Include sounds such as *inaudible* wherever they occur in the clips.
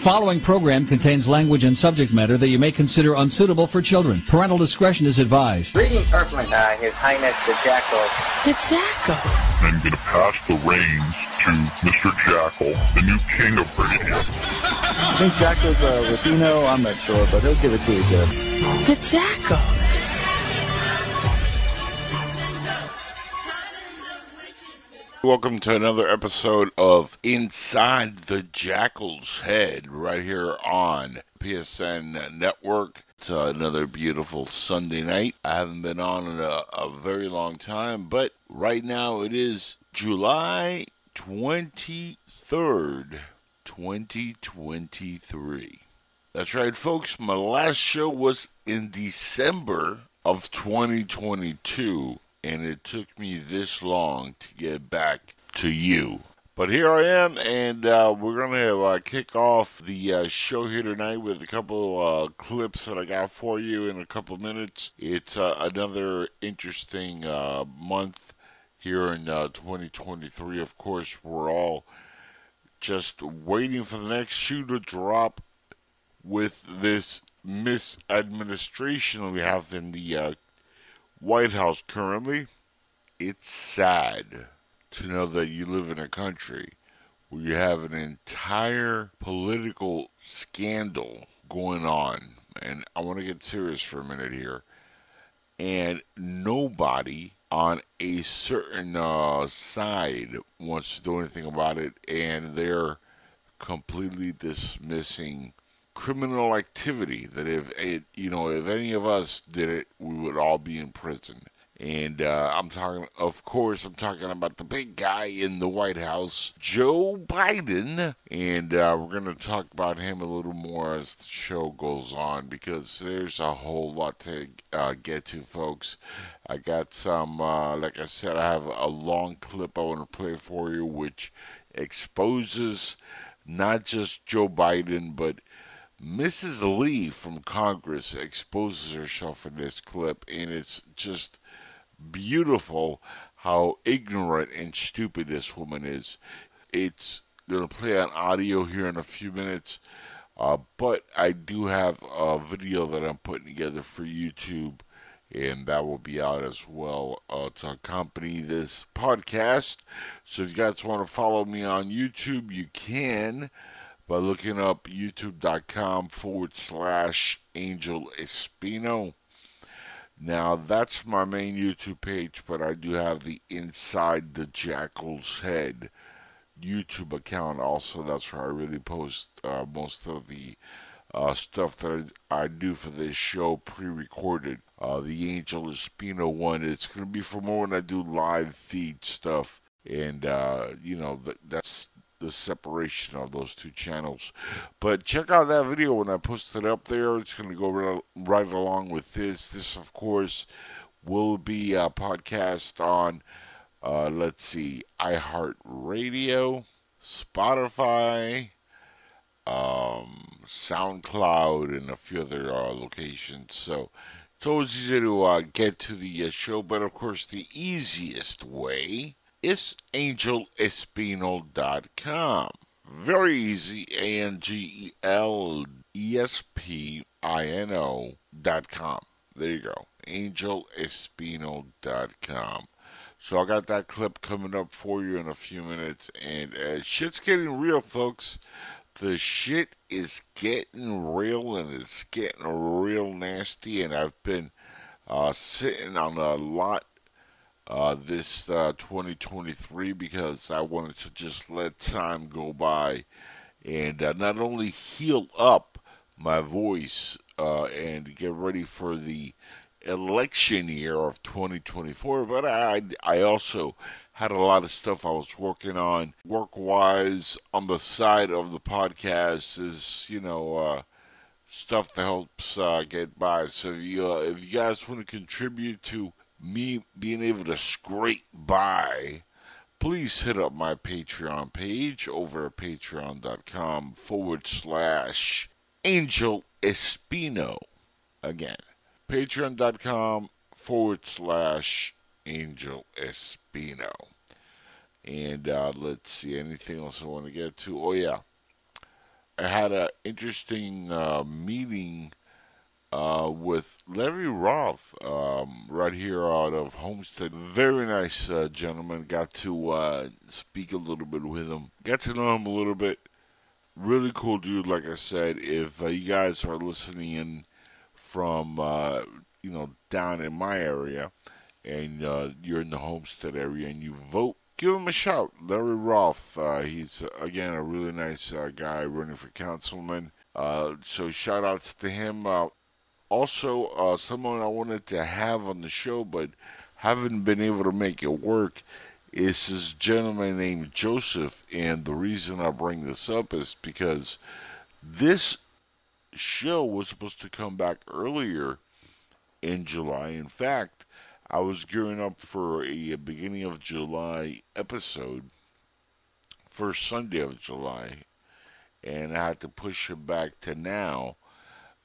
The following program contains language and subject matter that you may consider unsuitable for children. Parental discretion is advised. Greetings, Earthling. Uh, His Highness the Jackal. The Jackal. I'm going to pass the reins to Mr. Jackal, the new king of radio. I think Jackal's a Latino. I'm not sure, but he'll give it to you good. The Jackal. Welcome to another episode of Inside the Jackal's Head, right here on PSN Network. It's uh, another beautiful Sunday night. I haven't been on in a, a very long time, but right now it is July 23rd, 2023. That's right, folks. My last show was in December of 2022 and it took me this long to get back to you. But here I am, and uh, we're going to uh, kick off the uh, show here tonight with a couple uh, clips that I got for you in a couple minutes. It's uh, another interesting uh, month here in 2023. Of course, we're all just waiting for the next shoe to drop with this misadministration we have in the White House currently, it's sad to know that you live in a country where you have an entire political scandal going on. And I want to get serious for a minute here. And nobody on a certain uh, side wants to do anything about it, and they're completely dismissing criminal activity that if it, you know if any of us did it, we would all be in prison. And uh, I'm talking, of course, I'm talking about the big guy in the White House, Joe Biden. And uh, we're going to talk about him a little more as the show goes on because there's a whole lot to uh, get to, folks. I got some, uh, like I said, I have a long clip I want to play for you, which exposes not just Joe Biden, but Mrs. Lee from Congress exposes herself in this clip, and it's just beautiful how ignorant and stupid this woman is. It's going to play on audio here in a few minutes, uh, but I do have a video that I'm putting together for YouTube, and that will be out as well uh, to accompany this podcast. So if you guys want to follow me on YouTube, you can by looking up youtube.com forward slash Angel Espino. Now, that's my main YouTube page, but I do have the Inside the Jackal's Head YouTube account also. That's where I really post uh, most of the uh, stuff that I, do for this show pre recorded. Uh, the Angel Espino one, it's going to be for more when I do live feed stuff. And, uh, you know, that's the separation of those two channels. But check out that video when I post it up there. It's going to go right, right along with this. This, of course, will be a podcast on, uh, let's see, iHeartRadio, Spotify, um, SoundCloud, and a few other uh, locations. So it's always easy to uh, get to the uh, show, but of course, the easiest way it's angelespino.com. Very easy, A N G E L E S P I N O dot com. There you go, angelespino.com. So I got that clip coming up for you in a few minutes, and uh, shit's getting real, folks. The shit is getting real, and it's getting real nasty, and I've been uh, sitting on a lot uh, this uh, 2023 because I wanted to just let time go by and uh, not only heal up my voice uh, and get ready for the election year of 2024, but I I also had a lot of stuff I was working on work wise on the side of the podcast is you know uh, stuff that helps uh, get by. So if you if you guys want to contribute to me being able to scrape by, please hit up my Patreon page over at patreon.com forward slash Angel Espino. Again, patreon.com forward slash Angel Espino. And uh, let's see, anything else I want to get to? Oh, yeah. I had an interesting uh, meeting uh, with Larry Roth um, right here out of Homestead. Very nice uh, gentleman. Got to uh, speak a little bit with him. Got to know him a little bit. Really cool dude. Like I said, if uh, you guys are listening in from uh, you know down in my area and you're in the Homestead area and you vote. Give him a shout, Larry Roth. he's again a really nice guy running for councilman. Uh, so shout outs to him. Uh, also, uh, someone I wanted to have on the show, but haven't been able to make it work, is this gentleman named Joseph. And the reason I bring this up is because this show was supposed to come back earlier in July. In fact, I was gearing up for a beginning of July episode, first Sunday of July, and I had to push it back to now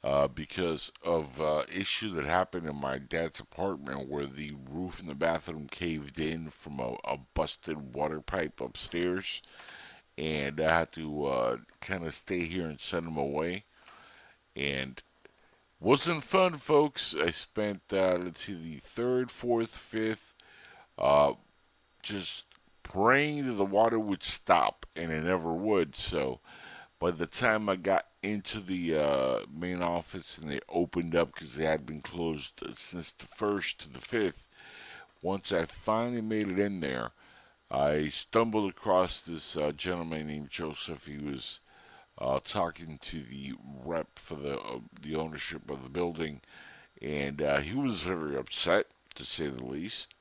uh, because of uh, issue that happened in my dad's apartment where the roof in the bathroom caved in from a, a busted water pipe upstairs, and I had to uh, kind of stay here and send him away, and wasn't fun, folks. I spent uh, let's see the third, fourth, fifth, uh, just praying that the water would stop, and it never would. So by the time I got into the uh, main office and they opened up because they had been closed since the first to the fifth. Once I finally made it in there, I stumbled across this uh, gentleman named Joseph. He was uh, talking to the rep for the uh, the ownership of the building, and uh, he was very upset to say the least.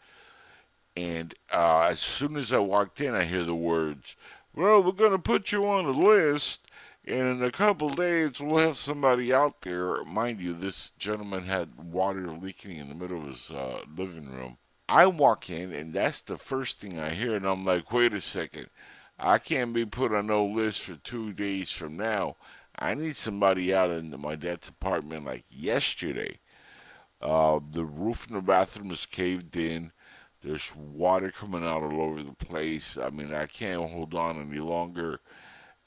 And uh, as soon as I walked in, I hear the words, "Well, we're going to put you on the list." In a couple days, we'll have somebody out there. Mind you, this gentleman had water leaking in the middle of his uh, living room. I walk in, and that's the first thing I hear, and I'm like, wait a second. I can't be put on no list for two days from now. I need somebody out in my dad's apartment like yesterday. Uh, the roof in the bathroom is caved in. There's water coming out all over the place. I mean, I can't hold on any longer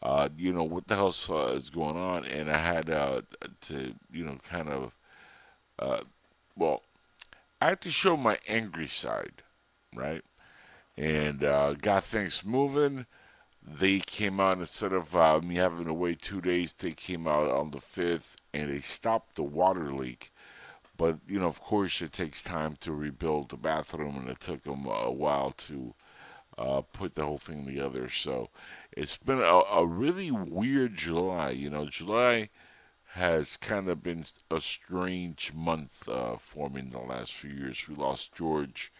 uh, you know, what the hell uh, is going on? And I had uh, to, you know, kind of, uh, well, I had to show my angry side, right? And uh, got things moving. They came out instead of uh, me having to wait two days. They came out on the fifth, and they stopped the water leak. But you know, of course, it takes time to rebuild the bathroom, and it took them a while to uh, put the whole thing together. So it's been a, a really weird July. You know, July has kind of been a strange month uh, for me in the last few years. We lost George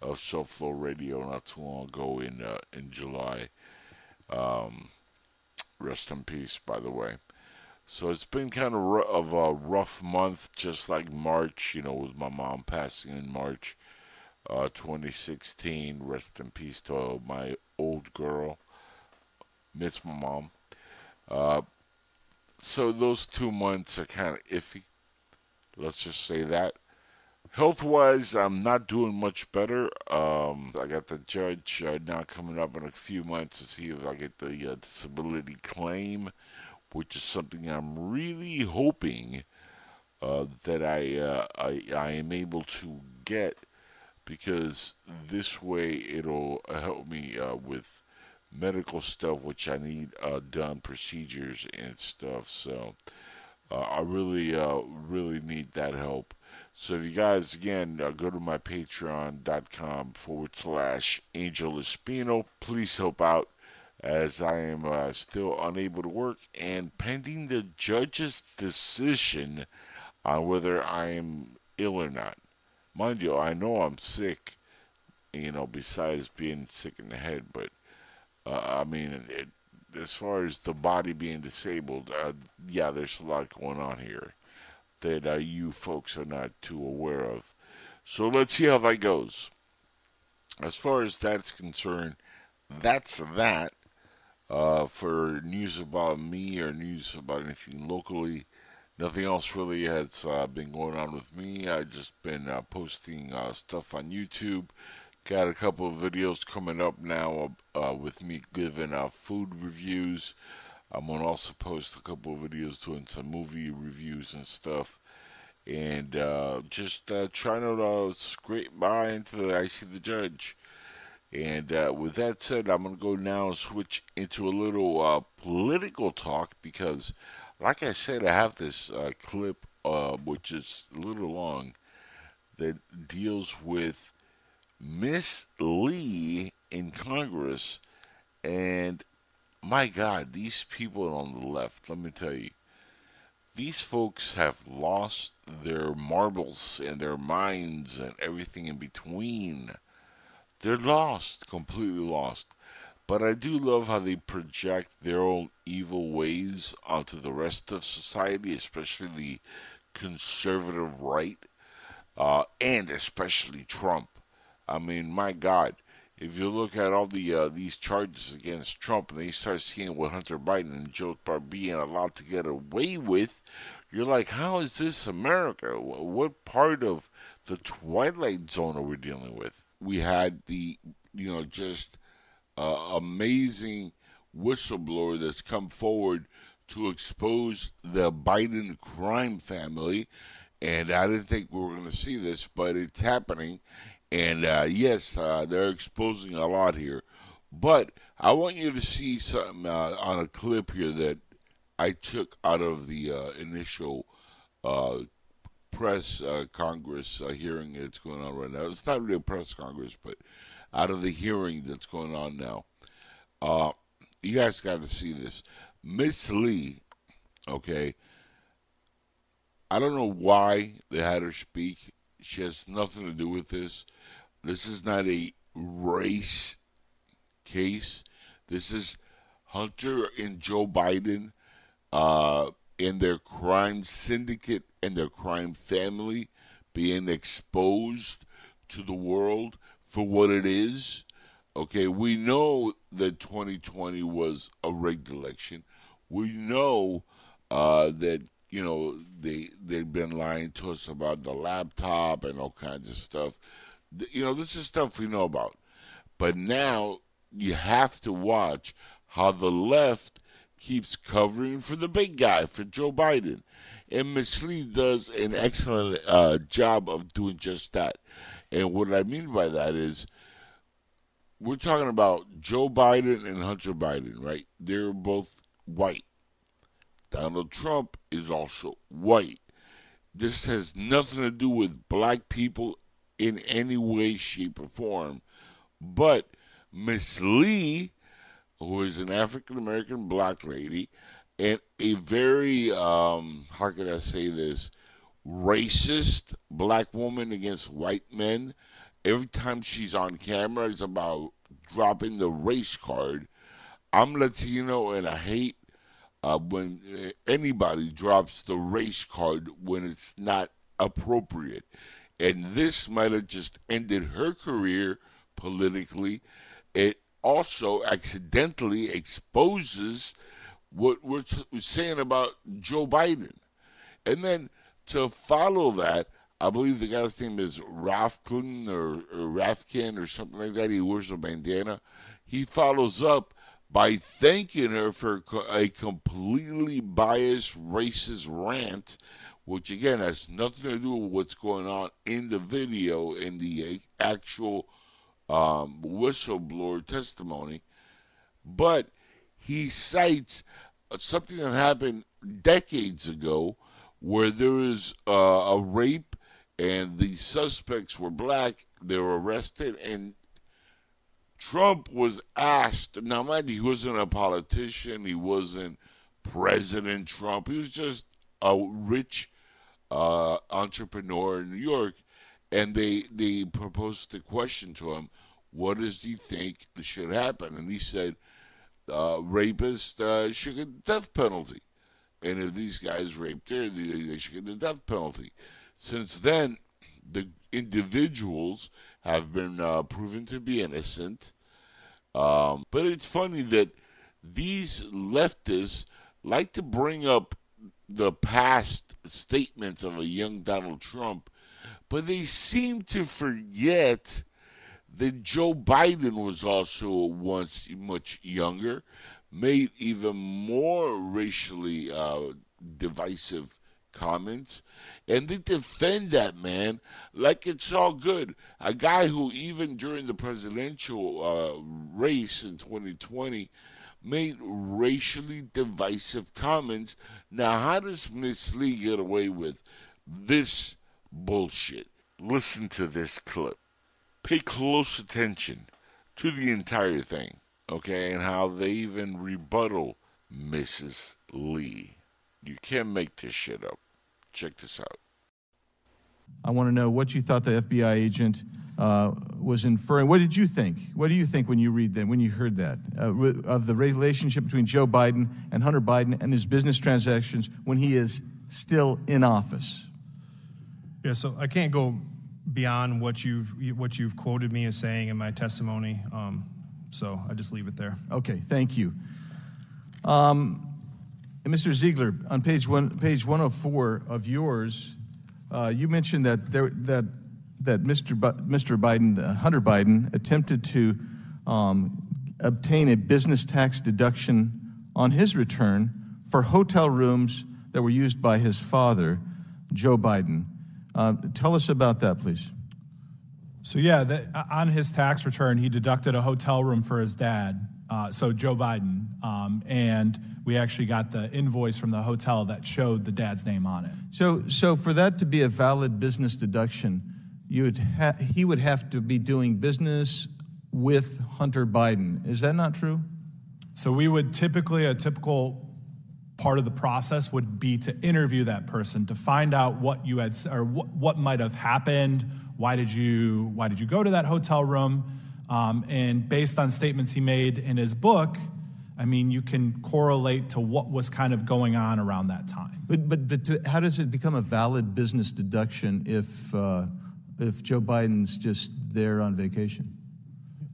of SoFlo Radio not too long ago in uh, in July. Um, rest in peace, by the way. So it's been kind of, r- of a rough month, just like March. You know, with my mom passing in March uh, 2016. Rest in peace to my old girl miss my mom. Uh, so those two months are kind of iffy. Let's just say that. Health wise, I'm not doing much better. Um, I got the judge uh, now coming up in a few months to see if I get the uh, disability claim, which is something I'm really hoping uh, that I, uh, I I am able to get because this way it'll help me uh, with medical stuff which I need uh, done, procedures and stuff. So uh, I really, uh, really need that help. So if you guys again uh, go to my Patreon.com forward slash Angel Espino, please help out as I am uh, still unable to work and pending the judge's decision on whether I am ill or not. Mind you, I know I'm sick, you know, besides being sick in the head, but uh, I mean, it, as far as the body being disabled, uh, yeah, there's a lot going on here that uh, you folks are not too aware of. So let's see how that goes. As far as that's concerned, that's that. Uh, for news about me or news about anything locally, nothing else really has uh, been going on with me. I've just been uh, posting uh, stuff on YouTube Got a couple of videos coming up now uh, with me giving uh, food reviews. I'm gonna also post a couple of videos doing some movie reviews and stuff, and uh, just uh, trying to uh, scrape by until I see the judge. And uh, with that said, I'm gonna go now and switch into a little uh, political talk because, like I said, I have this uh, clip which is a little long that deals with Miss Lee in Congress and my God, these people on the left, let me tell you, these folks have lost their marbles and their minds and everything in between. They're lost, completely lost. But I do love how they project their own evil ways onto the rest of society, especially the conservative right, uh, and especially Trump. I mean, my God, if you look at all the uh, these charges against Trump and they start seeing what Hunter Biden and Joe are allowed to get away with, you're like, how is this America? What part of the twilight zone are we dealing with? We had the, you know, just uh, amazing whistleblower that's come forward to expose the Biden crime family. And I didn't think we were going to see this, but it's happening. And uh, yes, uh, they're exposing a lot here. But I want you to see something uh, on a clip here that I took out of the uh, initial uh, press uh, Congress hearing that's going on right now. It's not really a press Congress, but out of the hearing that's going on now. you guys got to see this. Miss Lee, okay. I don't know why they had her speak. She has nothing to do with this. This is not a race case. This is Hunter and Joe Biden uh, and their crime syndicate and their crime family being exposed to the world for what it is. Okay, we know that 2020 was a rigged election. We know uh, that you know they they've been lying to us about the laptop and all kinds of stuff you know, this is stuff we know about. But now you have to watch how the left keeps covering for the big guy, for Joe Biden. And Ms. Lee does an excellent uh, job of doing just that. And what I mean by that is, we're talking about Joe Biden and Hunter Biden, right? They're both white. Donald Trump is also white. This has nothing to do with black people in any way, shape, or form. But Miss Lee, who is an African American black lady, and a very, um, how can I say this, racist black woman against white men. Every time she's on camera, it's about dropping the race card. I'm Latino and I hate uh, when anybody drops the race card when it's not appropriate. And this might have just ended her career politically. It also accidentally exposes what we're, t- we're saying about Joe Biden. And then to follow that, I believe the guy's name is Rafkin or, or Rafkin or something like that. He wears a bandana. He follows up by thanking her for a completely biased, racist rant which again has nothing to do with what's going on in the video in the actual um, whistleblower testimony, but he cites something that happened decades ago where there was uh, a rape and the suspects were black. They were arrested and Trump was asked. Now, mind you, he wasn't a politician. He wasn't President Trump. He was just a rich uh, entrepreneur in New York, and they they proposed the question to him, "What does he think should happen?" And he said, uh, "Rapists uh, should get death penalty, and if these guys raped her, they, should get the death penalty." Since then, the individuals have been uh, proven to be innocent. Um, but it's funny that these leftists like to bring up the past statements of a young Donald Trump, but they seem to forget that Joe Biden was also once much younger. Made even more racially uh, divisive comments, and they defend that man like it's all good. A guy who, even during the presidential uh, race in 2020, made racially divisive comments. Now, how does Miss Lee get away with this bullshit? Listen to this clip. Pay close attention to the entire thing, okay, and how they even rebuttal Mrs. Lee. You can't make this shit up. Check this out. I want to know what you thought the FBI agent uh, was inferring. What did you think? What do you think when you read that, when you heard that, uh, of the relationship between Joe Biden and Hunter Biden and his business transactions when he is still in office? Yeah, so I can't go beyond what you've what you've quoted me as saying in my testimony. Um, so I just leave it there. Okay, thank you. Um, Mr. Ziegler, on page one, page 104 of yours, uh, you mentioned that there, that that Mr. Mr. Biden, uh, Hunter Biden, attempted to um, obtain a business tax deduction on his return for hotel rooms that were used by his father, Joe Biden. Uh, tell us about that, please. So, yeah, the, on his tax return, he deducted a hotel room for his dad, uh, so Joe Biden, um, and we actually got the invoice from the hotel that showed the dad's name on it. So, so for that to be a valid business deduction, you would ha- he would have to be doing business with Hunter Biden. Is that not true? So we would typically, a typical part of the process would be to interview that person to find out what you had or what, what might have happened. Why did you why did you go to that hotel room? Um, and based on statements he made in his book, I mean, you can correlate to what was kind of going on around that time. But but, but to, how does it become a valid business deduction if? Uh, if Joe Biden's just there on vacation?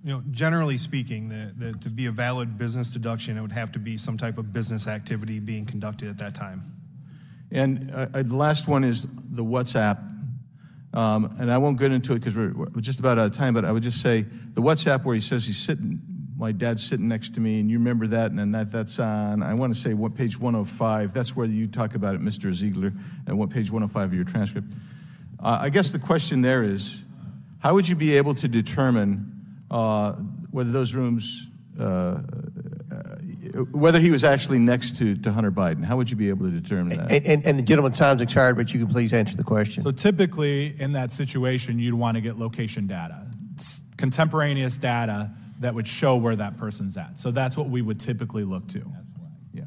You know, generally speaking, the, the, to be a valid business deduction, it would have to be some type of business activity being conducted at that time. And uh, uh the last one is the WhatsApp. Um, and I won't get into it because we're, we're, just about out of time, but I would just say the WhatsApp where he says he's sitting, my dad's sitting next to me, and you remember that, and that, that's on, I want to say what, page 105. That's where you talk about it, Mr. Ziegler, and what page 105 of your transcript. Uh, I guess the question there is how would you be able to determine uh, whether those rooms, uh, whether he was actually next to, to Hunter Biden? How would you be able to determine that? And, and, and the gentleman's time's expired, but you can please answer the question. So typically, in that situation, you'd want to get location data, it's contemporaneous data that would show where that person's at. So that's what we would typically look to. Yeah.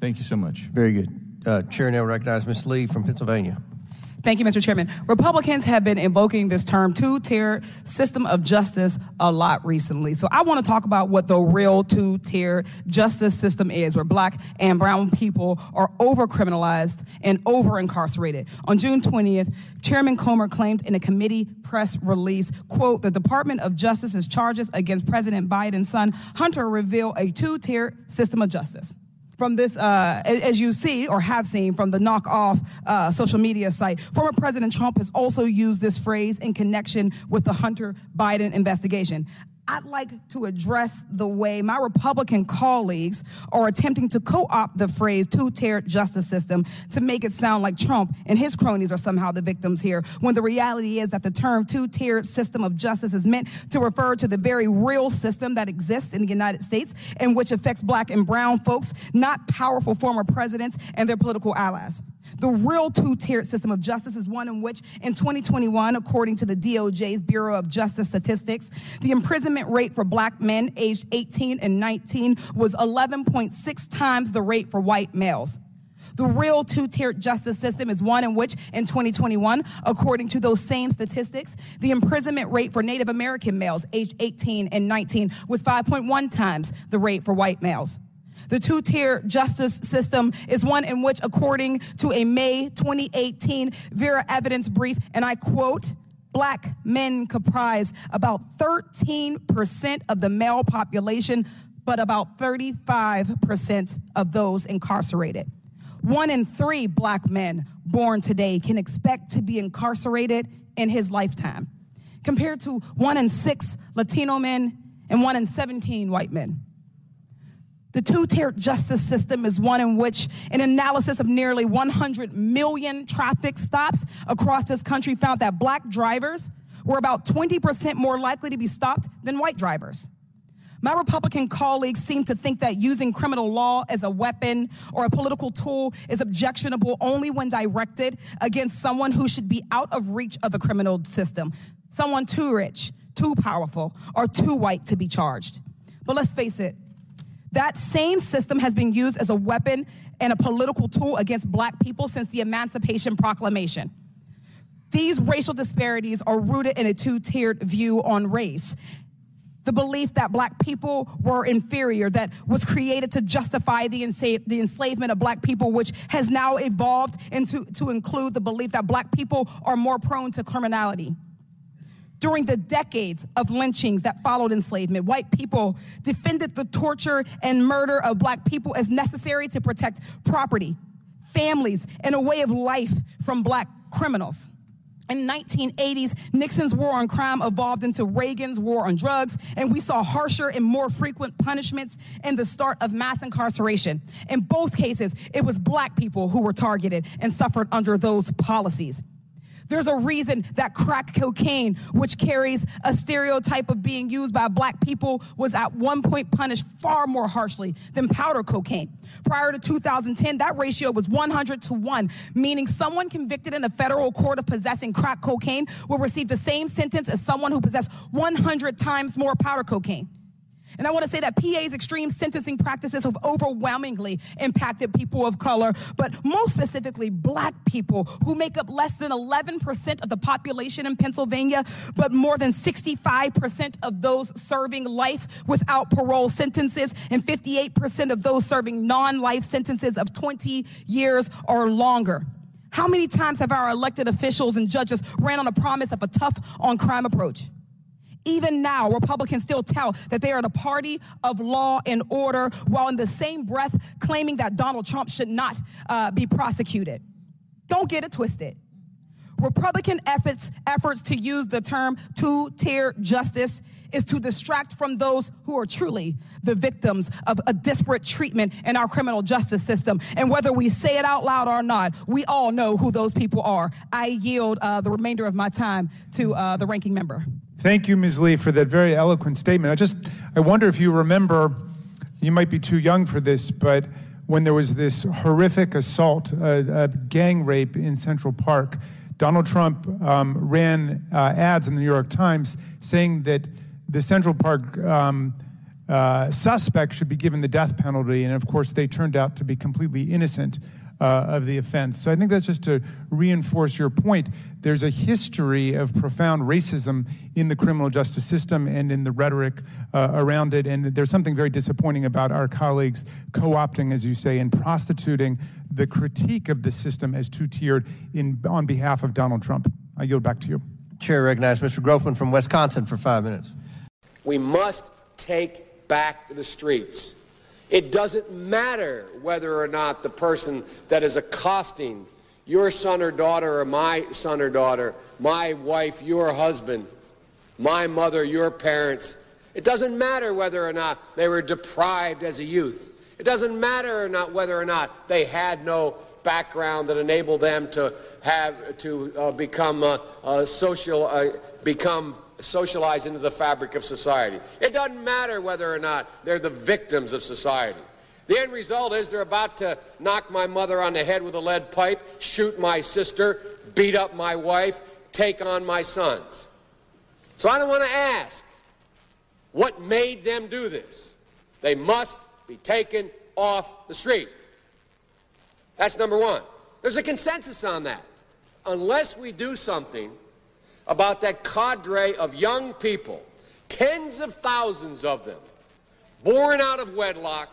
Thank you so much. Very good. Uh, Chair now recognizes Ms. Lee from Pennsylvania. Thank you, Mr. Chairman. Republicans have been invoking this term two-tier system of justice a lot recently. So I want to talk about what the real two-tier justice system is, where black and brown people are over-criminalized and over-incarcerated. On June 20th, Chairman Comer claimed in a committee press release, quote, the Department of Justice's charges against President Biden's son, Hunter, reveal a two-tier system of justice from this, uh, as you see or have seen from the knockoff uh, social media site, former President Trump has also used this phrase in connection with the Hunter Biden investigation. I'd like to address the way my Republican colleagues are attempting to co opt the phrase two tier justice system to make it sound like Trump and his cronies are somehow the victims here, when the reality is that the term two tier system of justice is meant to refer to the very real system that exists in the United States and which affects black and brown folks, not powerful former presidents and their political allies. The real two tiered system of justice is one in which, in 2021, according to the DOJ's Bureau of Justice Statistics, the imprisonment rate for black men aged 18 and 19 was 11.6 times the rate for white males. The real two tiered justice system is one in which, in 2021, according to those same statistics, the imprisonment rate for Native American males aged 18 and 19 was 5.1 times the rate for white males. The two tier justice system is one in which, according to a May 2018 Vera evidence brief, and I quote, black men comprise about 13% of the male population, but about 35% of those incarcerated. One in three black men born today can expect to be incarcerated in his lifetime, compared to one in six Latino men and one in 17 white men. The two tiered justice system is one in which an analysis of nearly 100 million traffic stops across this country found that black drivers were about 20% more likely to be stopped than white drivers. My Republican colleagues seem to think that using criminal law as a weapon or a political tool is objectionable only when directed against someone who should be out of reach of the criminal system, someone too rich, too powerful, or too white to be charged. But let's face it, that same system has been used as a weapon and a political tool against black people since the Emancipation Proclamation. These racial disparities are rooted in a two tiered view on race. The belief that black people were inferior, that was created to justify the, ensa- the enslavement of black people, which has now evolved into to include the belief that black people are more prone to criminality. During the decades of lynchings that followed enslavement, white people defended the torture and murder of black people as necessary to protect property, families, and a way of life from black criminals. In 1980s, Nixon's war on crime evolved into Reagan's war on drugs, and we saw harsher and more frequent punishments and the start of mass incarceration. In both cases, it was black people who were targeted and suffered under those policies. There's a reason that crack cocaine, which carries a stereotype of being used by black people, was at one point punished far more harshly than powder cocaine. Prior to 2010, that ratio was 100 to 1, meaning someone convicted in a federal court of possessing crack cocaine will receive the same sentence as someone who possessed 100 times more powder cocaine. And I want to say that PA's extreme sentencing practices have overwhelmingly impacted people of color, but most specifically, black people who make up less than 11% of the population in Pennsylvania, but more than 65% of those serving life without parole sentences, and 58% of those serving non life sentences of 20 years or longer. How many times have our elected officials and judges ran on a promise of a tough on crime approach? Even now, Republicans still tell that they are the party of law and order, while in the same breath claiming that Donald Trump should not uh, be prosecuted. Don't get it twisted. Republican efforts, efforts to use the term two tier justice is to distract from those who are truly the victims of a disparate treatment in our criminal justice system. And whether we say it out loud or not, we all know who those people are. I yield uh, the remainder of my time to uh, the ranking member. Thank you, Ms. Lee, for that very eloquent statement. I just, I wonder if you remember, you might be too young for this, but when there was this horrific assault, a, a gang rape in Central Park, Donald Trump um, ran uh, ads in the New York Times saying that the Central Park um, uh, suspect should be given the death penalty, and of course, they turned out to be completely innocent uh, of the offense. So I think that's just to reinforce your point. There's a history of profound racism in the criminal justice system and in the rhetoric uh, around it, and there's something very disappointing about our colleagues co opting, as you say, and prostituting the critique of the system as two tiered on behalf of Donald Trump. I yield back to you. Chair recognizes Mr. Grothman from Wisconsin for five minutes. We must take back the streets. It doesn't matter whether or not the person that is accosting your son or daughter or my son or daughter, my wife, your husband, my mother, your parents. It doesn't matter whether or not they were deprived as a youth. It doesn't matter or not whether or not they had no background that enabled them to have to uh, become uh, uh, social, uh, become socialized into the fabric of society. It doesn't matter whether or not they're the victims of society. The end result is they're about to knock my mother on the head with a lead pipe, shoot my sister, beat up my wife, take on my sons. So I don't want to ask what made them do this. They must be taken off the street. That's number one. There's a consensus on that. Unless we do something about that cadre of young people, tens of thousands of them, born out of wedlock,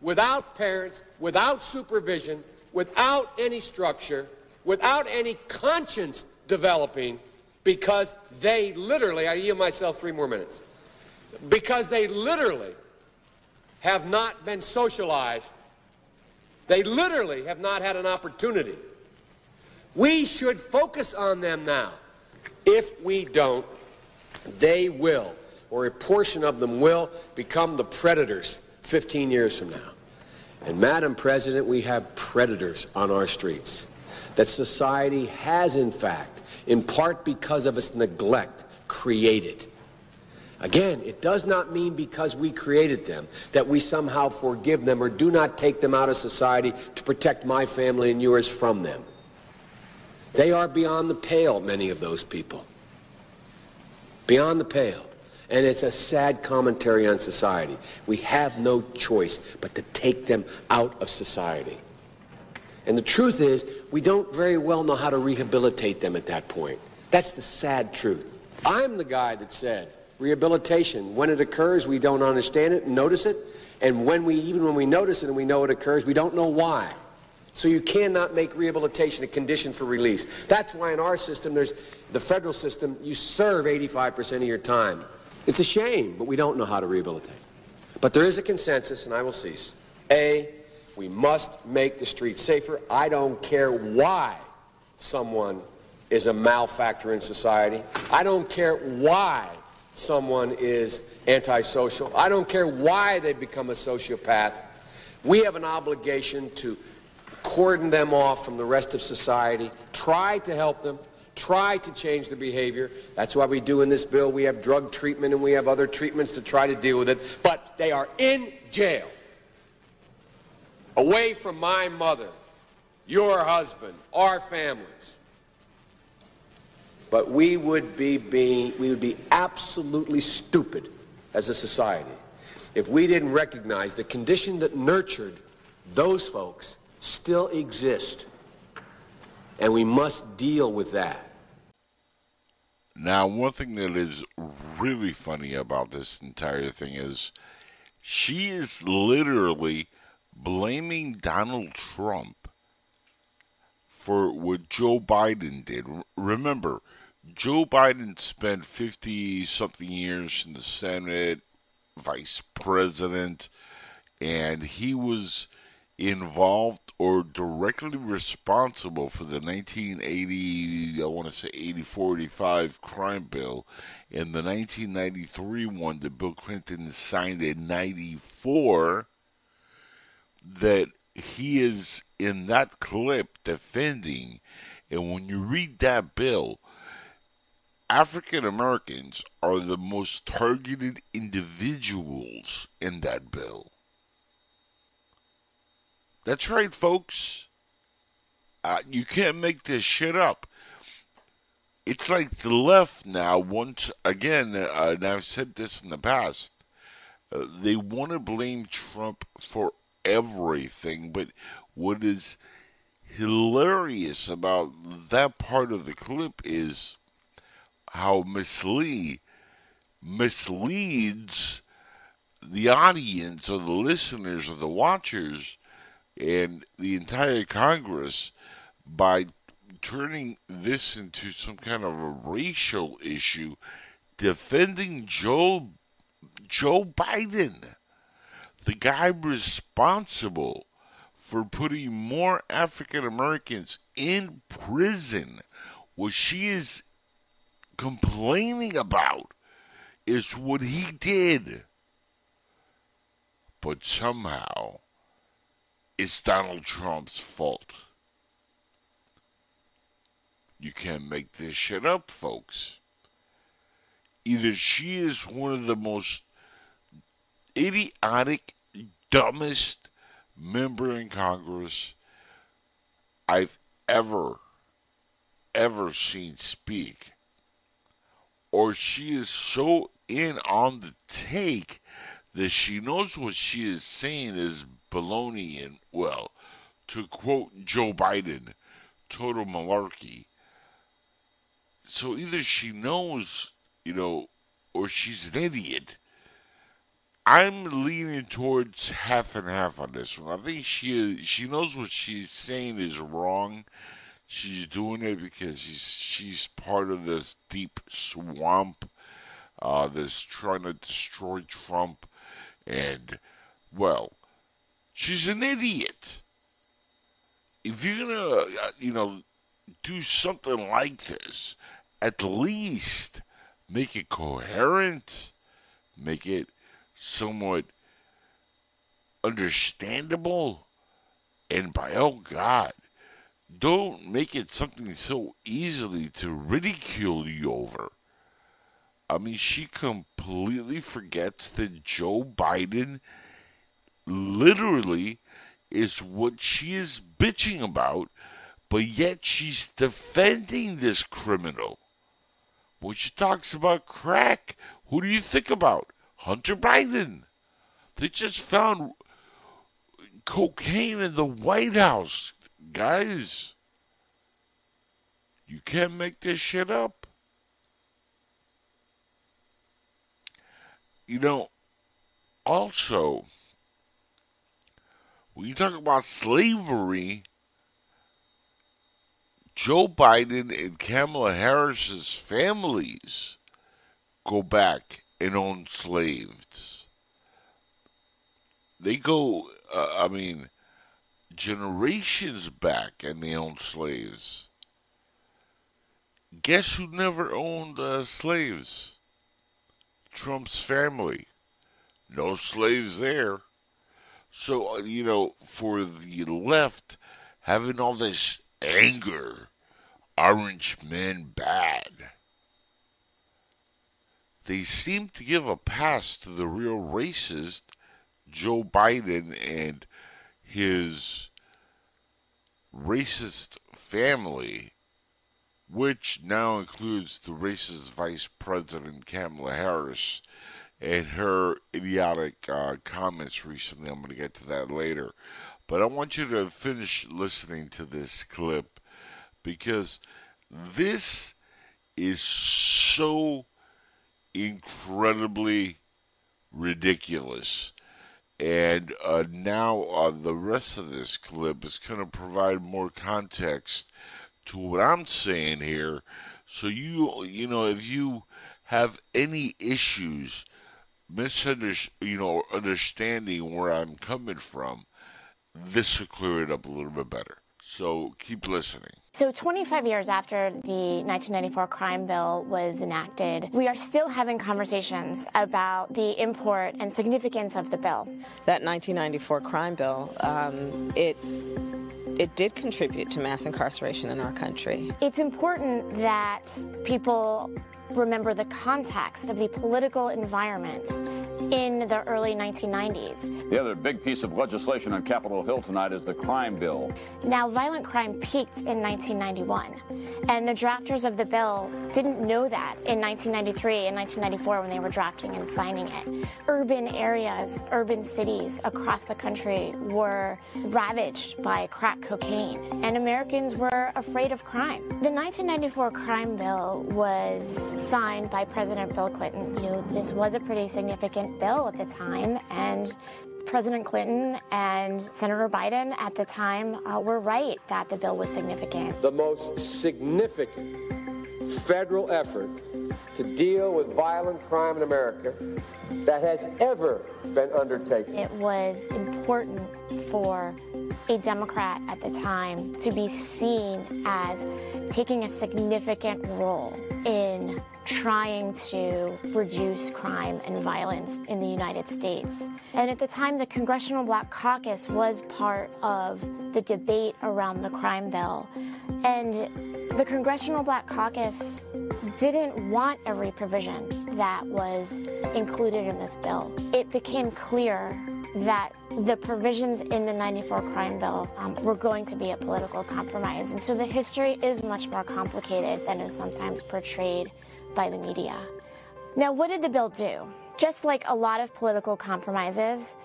without parents, without supervision, without any structure, without any conscience developing, because they literally, I yield myself three more minutes, because they literally have not been socialized. They literally have not had an opportunity. We should focus on them now. If we don't, they will, or a portion of them will, become the predators 15 years from now. And Madam President, we have predators on our streets that society has, in fact, in part because of its neglect, created. Again, it does not mean because we created them that we somehow forgive them or do not take them out of society to protect my family and yours from them. They are beyond the pale, many of those people. Beyond the pale. And it's a sad commentary on society. We have no choice but to take them out of society. And the truth is, we don't very well know how to rehabilitate them at that point. That's the sad truth. I'm the guy that said, rehabilitation, when it occurs, we don't understand it and notice it. And when we, even when we notice it and we know it occurs, we don't know why. So you cannot make rehabilitation a condition for release. That's why in our system, there's the federal system, you serve 85% of your time. It's a shame, but we don't know how to rehabilitate. But there is a consensus, and I will cease. A, we must make the streets safer. I don't care why someone is a malfactor in society. I don't care why someone is antisocial. I don't care why they become a sociopath. We have an obligation to cordon them off from the rest of society, try to help them, try to change their behavior. That's why we do in this bill. We have drug treatment and we have other treatments to try to deal with it. But they are in jail, away from my mother, your husband, our families. But we would be being, we would be absolutely stupid as a society if we didn't recognize the condition that nurtured those folks still exist. And we must deal with that. Now, one thing that is really funny about this entire thing is she is literally blaming Donald Trump for what Joe Biden did. Remember, Joe Biden spent 50 something years in the Senate, vice president, and he was involved or directly responsible for the 1980, I want to say 84, 85 crime bill, and the 1993 one that Bill Clinton signed in 94, that he is in that clip defending. And when you read that bill, African Americans are the most targeted individuals in that bill. That's right, folks. Uh, you can't make this shit up. It's like the left now, once again, uh, and I've said this in the past, uh, they want to blame Trump for everything, but what is hilarious about that part of the clip is how Miss Lee misleads the audience or the listeners or the watchers and the entire Congress by turning this into some kind of a racial issue, defending Joe Joe Biden, the guy responsible for putting more African Americans in prison. What she is complaining about is what he did. But somehow it's Donald Trump's fault. You can't make this shit up, folks. Either she is one of the most idiotic, dumbest member in Congress I've ever, ever seen speak, or she is so in on the take that she knows what she is saying is baloney and, well, to quote Joe Biden, total malarkey. So either she knows, you know, or she's an idiot. I'm leaning towards half and half on this one. I think she she knows what she's saying is wrong. She's doing it because she's she's part of this deep swamp uh, that's trying to destroy Trump, and well, She's an idiot. If you're gonna, uh, you know, do something like this, at least make it coherent, make it somewhat understandable. And by oh God, don't make it something so easily to ridicule you over. I mean, she completely forgets that Joe Biden literally is what she is bitching about, but yet she's defending this criminal. When she talks about crack, who do you think about? Hunter Biden. They just found cocaine in the White House. Guys, you can't make this shit up. You know, also, when you talk about slavery, Joe Biden and Kamala Harris's families go back and own slaves. They go, uh, I mean, generations back and they own slaves. Guess who never owned uh, slaves? Trump's family. No slaves there. So, uh, you know, for the left, having all this anger, orange men bad, they seem to give a pass to the real racist Joe Biden and his racist family, which now includes the racist Vice President Kamala Harris and her idiotic uh, comments recently. I'm going to get to that later. But I want you to finish listening to this clip because this is so incredibly ridiculous. And uh, now uh, the rest of this clip is going to provide more context to what I'm saying here. So you, you know, if you have any issues, misunderstanding, you know, understanding where I'm coming from, this will clear it up a little bit better. So keep listening. So, 25 years after the 1994 crime bill was enacted, we are still having conversations about the import and significance of the bill. That 1994 crime bill, um, it it did contribute to mass incarceration in our country. It's important that people remember the context of the political environment in the early 1990s. The other big piece of legislation on Capitol Hill tonight is the crime bill. Now, violent crime peaked in 1991, and the drafters of the bill didn't know that in 1993 and 1994 when they were drafting and signing it. Urban areas, urban cities across the country were ravaged by crack cocaine, and Americans were afraid of crime. The 1994 crime bill was signed by President Bill Clinton. You know, this was a pretty significant bill at the time, and President Clinton and Senator Biden at the time uh, were right that the bill was significant. The most significant federal effort to deal with violent crime in America that has ever been undertaken. It was important for a Democrat at the time to be seen as taking a significant role in trying to reduce crime and violence in the United States. And at the time, the Congressional Black Caucus was part of the debate around the crime bill. And the Congressional Black Caucus didn't want every provision that was included in this bill. It became clear that the provisions in the 94 crime bill um, were going to be a political compromise. And so the history is much more complicated than is sometimes portrayed by the media. Now, what did the bill do? Just like a lot of political compromises,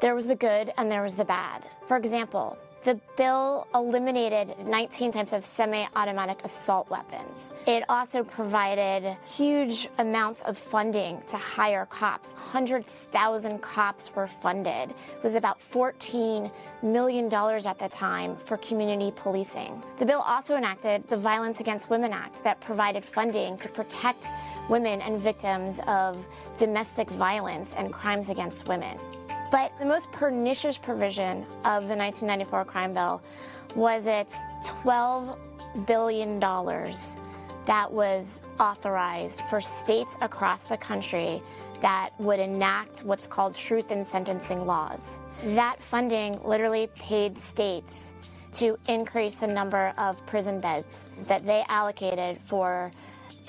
there was the good and there was the bad. For example, the bill eliminated 19 types of semi automatic assault weapons. It also provided huge amounts of funding to hire cops. 100,000 cops were funded. It was about $14 million at the time for community policing. The bill also enacted the Violence Against Women Act that provided funding to protect women and victims of domestic violence and crimes against women. But the most pernicious provision of the 1994 crime bill was its $12 billion that was authorized for states across the country that would enact what's called truth in sentencing laws. That funding literally paid states to increase the number of prison beds that they allocated for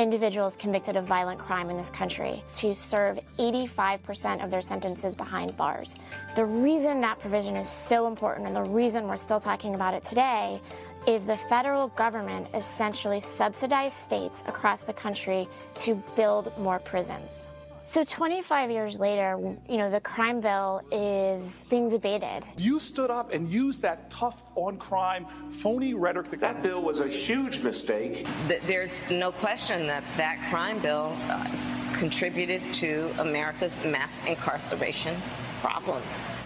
individuals convicted of violent crime in this country to serve 85% of their sentences behind bars. The reason that provision is so important and the reason we're still talking about it today is the federal government essentially subsidized states across the country to build more prisons. So 25 years later, you know, the crime bill is being debated. You stood up and used that tough on crime, phony rhetoric. That bill was a huge mistake. There's no question that that crime bill uh, contributed to America's mass incarceration problem.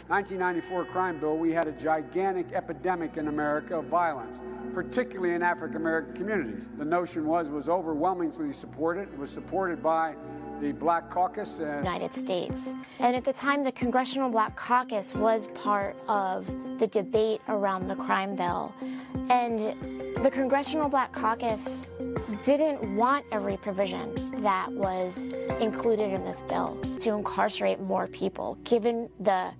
1994 crime bill, we had a gigantic epidemic in America of violence, particularly in African American communities. The notion was was overwhelmingly supported. It was supported by the Black Caucus and United States. And at the time, the Congressional Black Caucus was part of the debate around the crime bill. And the Congressional Black Caucus didn't want every provision that was included in this bill to incarcerate more people, given the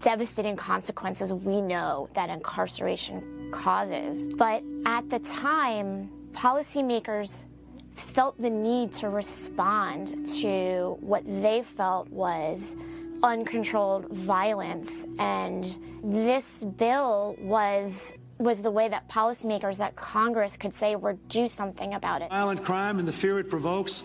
devastating consequences we know that incarceration causes. But at the time, policymakers felt the need to respond to what they felt was uncontrolled violence. And this bill was was the way that policymakers, that Congress could say, or do something about it. Violent crime and the fear it provokes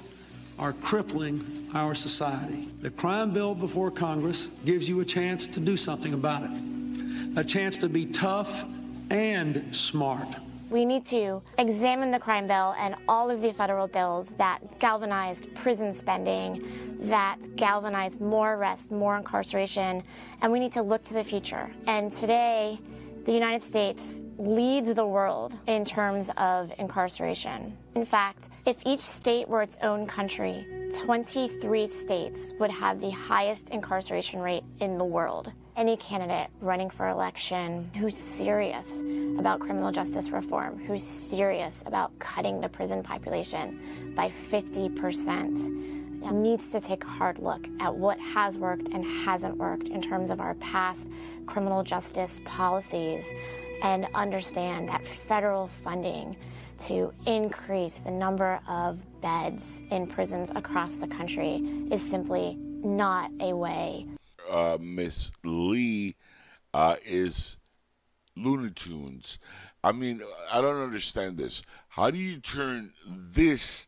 are crippling our society. The crime bill before Congress gives you a chance to do something about it, a chance to be tough and smart. We need to examine the crime bill and all of the federal bills that galvanized prison spending, that galvanized more arrest, more incarceration, and we need to look to the future. And today, the United States leads the world in terms of incarceration. In fact, if each state were its own country, 23 states would have the highest incarceration rate in the world. Any candidate running for election who's serious about criminal justice reform, who's serious about cutting the prison population by 50%, um, needs to take a hard look at what has worked and hasn't worked in terms of our past criminal justice policies and understand that federal funding to increase the number of beds in prisons across the country is simply not a way. Uh, Miss Lee uh, is Looney Tunes. I mean, I don't understand this. How do you turn this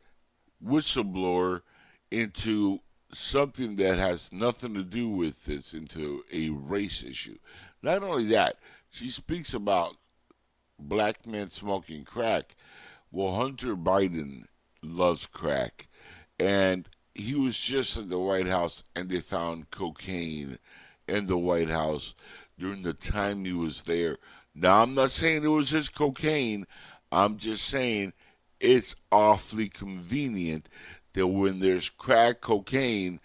whistleblower into something that has nothing to do with this into a race issue? Not only that, she speaks about black men smoking crack. Well, Hunter Biden loves crack. And he was just at the White House and they found cocaine in the White House during the time he was there. Now, I'm not saying it was his cocaine. I'm just saying it's awfully convenient that when there's crack cocaine,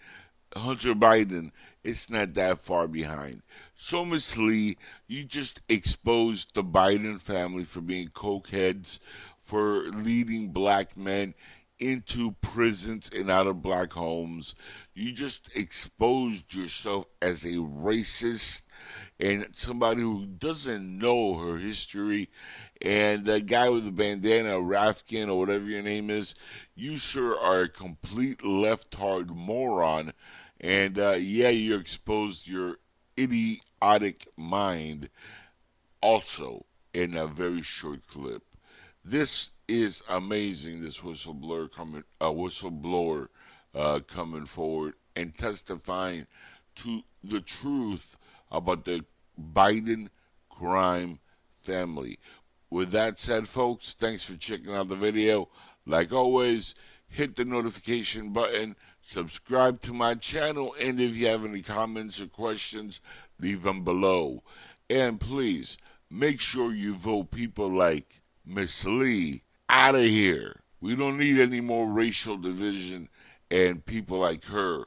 Hunter Biden, it's not that far behind. So, Miss Lee, you just exposed the Biden family for being cokeheads, for leading black men into prisons and out of black homes. You just exposed yourself as a racist and somebody who doesn't know her history. And the guy with the bandana, Raskin, or whatever your name is, you, sir, are a complete left-hard moron. And uh, yeah, you exposed your idiotic mind also in a very short clip. This is amazing. This whistleblower coming, uh, whistleblower uh, coming forward and testifying to the truth about the Biden crime family. With that said, folks, thanks for checking out the video. Like always, hit the notification button, subscribe to my channel, and if you have any comments or questions, leave them below. And please, make sure you vote people like Miss Lee out of here. We don't need any more racial division and people like her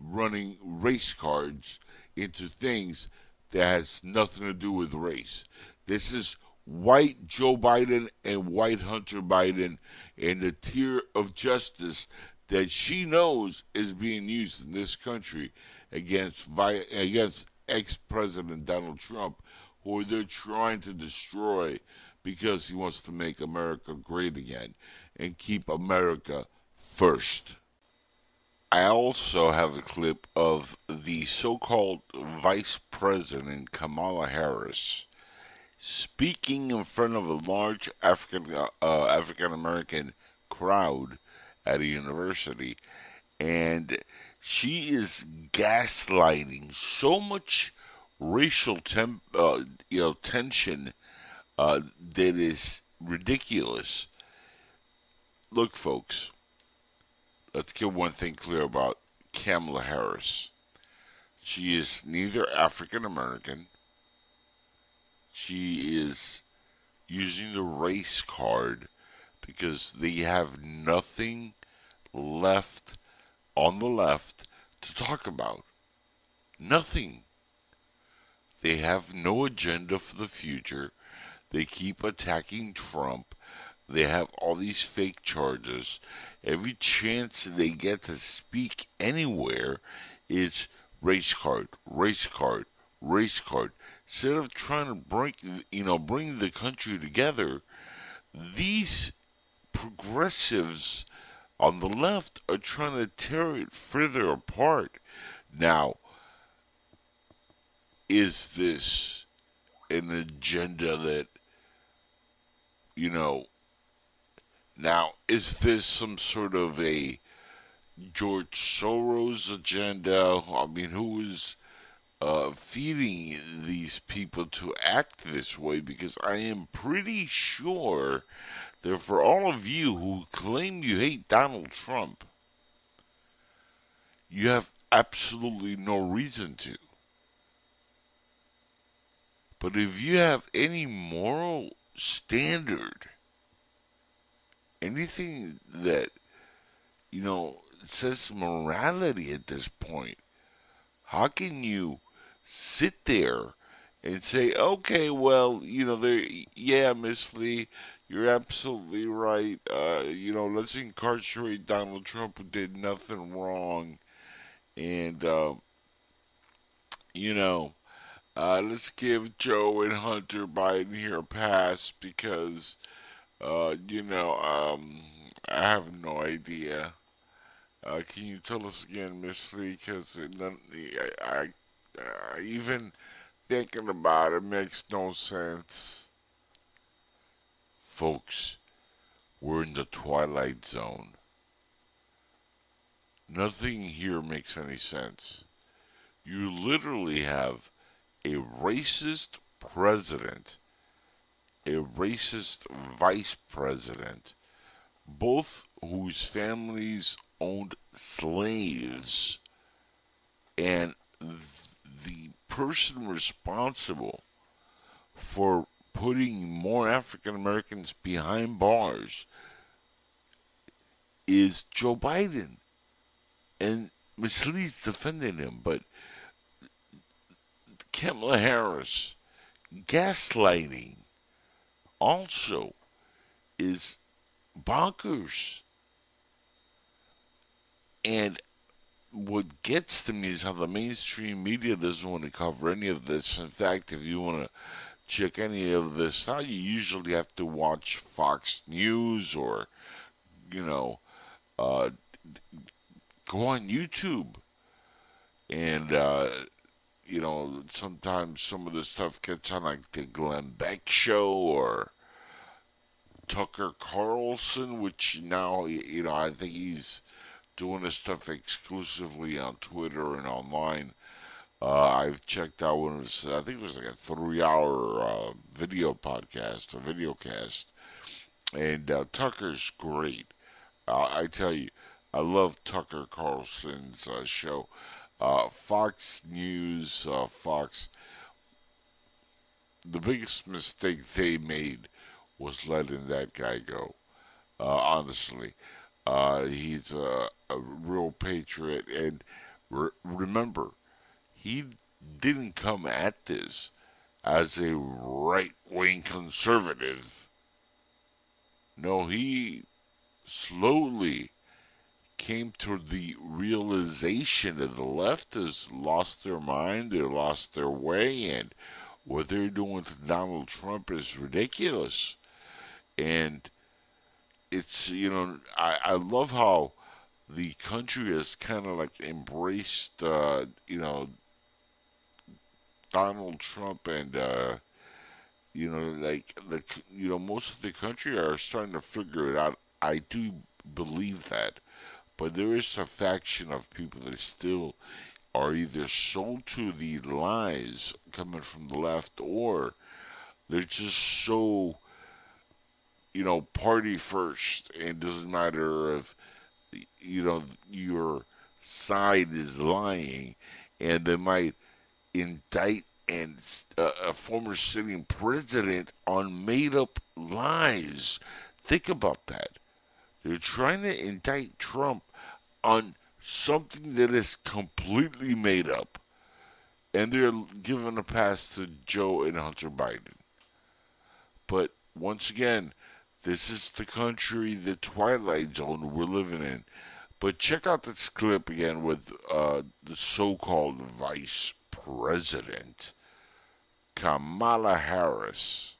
running race cards into things that has nothing to do with race. This is white Joe Biden and white Hunter Biden and the tier of justice that she knows is being used in this country against against ex-president Donald Trump, who they're trying to destroy because he wants to make America great again and keep America first. I also have a clip of the so-called Vice President Kamala Harris speaking in front of a large African uh, African American crowd at a university, and she is gaslighting so much racial temp, uh, you know, tension uh, that is ridiculous. Look, folks, let's get one thing clear about Kamala Harris. She is neither African American. She is using the race card because they have nothing left on the left to talk about. Nothing. They have no agenda for the future. They keep attacking Trump. They have all these fake charges. Every chance they get to speak anywhere, it's race card, race card, race card. Instead of trying to bring, you know, bring the country together, these progressives on the left are trying to tear it further apart. Now, is this an agenda that, you know, now, is this some sort of a George Soros agenda? I mean, who is uh, feeding these people to act this way? Because I am pretty sure that for all of you who claim you hate Donald Trump, you have absolutely no reason to. But if you have any moral standard, anything that, you know, says morality at this point, how can you sit there and say, okay, well, you know, there, yeah, Miss Lee, you're absolutely right. Uh, you know, let's incarcerate Donald Trump who did nothing wrong. And, uh, you know, uh, let's give Joe and Hunter Biden here a pass because, uh, you know, um, I have no idea. Uh, can you tell us again, Miss Lee? Because I, I, I, even thinking about it makes no sense. Folks, we're in the twilight zone. Nothing here makes any sense. You literally have a racist president, a racist vice president, both whose families owned slaves, and the person responsible for putting more African Americans behind bars is Joe Biden. And Ms. Lee's defending him, but Kamala Harris gaslighting also is bonkers. And what gets to me is how the mainstream media doesn't want to cover any of this. In fact, if you want to check any of this out, you usually have to watch Fox News or, you know, uh, go on YouTube. And, uh, you know, sometimes some of the stuff gets on like the Glenn Beck show or Tucker Carlson, which now, you know, I think he's doing this stuff exclusively on Twitter and online. Uh, I've checked out one of his, I think it was like a three hour uh, video podcast, a video cast. And uh, Tucker's great. I tell you, I love Tucker Carlson's uh, show. Uh, Fox News, uh, Fox, the biggest mistake they made was letting that guy go. honestly, he's a, a real patriot. And re- remember, he didn't come at this as a right wing conservative. No, he slowly came to the realization that the left has lost their mind, they lost their way, and what they're doing to Donald Trump is ridiculous. And it's, you know, I, I love how the country has kind of like embraced, uh, you know, Donald Trump and, uh, you know, like the, you know, most of the country are starting to figure it out. I do believe that, but there is a faction of people that still are either sold to the lies coming from the left or they're just so you know party first. And doesn't matter if you know your side is lying and they might indict and uh, a former sitting president on made up lies. Think about that. They're trying to indict Trump on something that is completely made up. And they're giving a pass to Joe and Hunter Biden. But once again, this is the country, the twilight zone we're living in. But check out this clip again with uh, the so called vice president, Kamala Harris.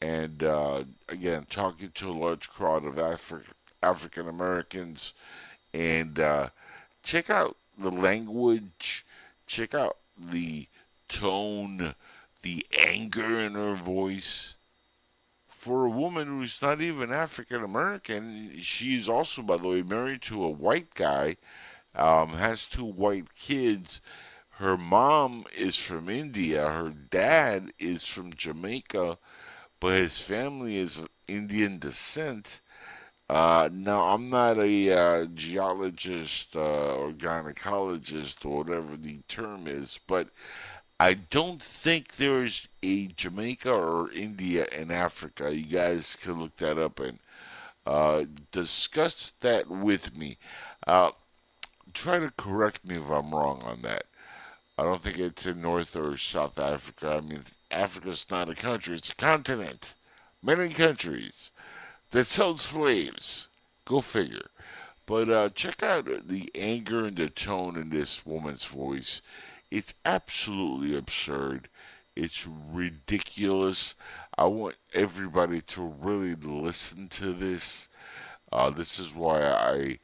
And uh, again, talking to a large crowd of Afri- African Americans and uh, check out the language, check out the tone, the anger in her voice. For a woman who's not even African American, she's also, by the way, married to a white guy, um, has two white kids. Her mom is from India, her dad is from Jamaica, but his family is Indian descent uh, now, I'm not a uh, geologist uh, or gynecologist or whatever the term is, but I don't think there's a Jamaica or India in Africa. You guys can look that up and uh, discuss that with me. Uh, try to correct me if I'm wrong on that. I don't think it's in North or South Africa. I mean, Africa's not a country, it's a continent. Many countries that sold slaves. Go figure. But uh, check out the anger and the tone in this woman's voice. It's absolutely absurd. It's ridiculous. I want everybody to really listen to this. Uh, this is why I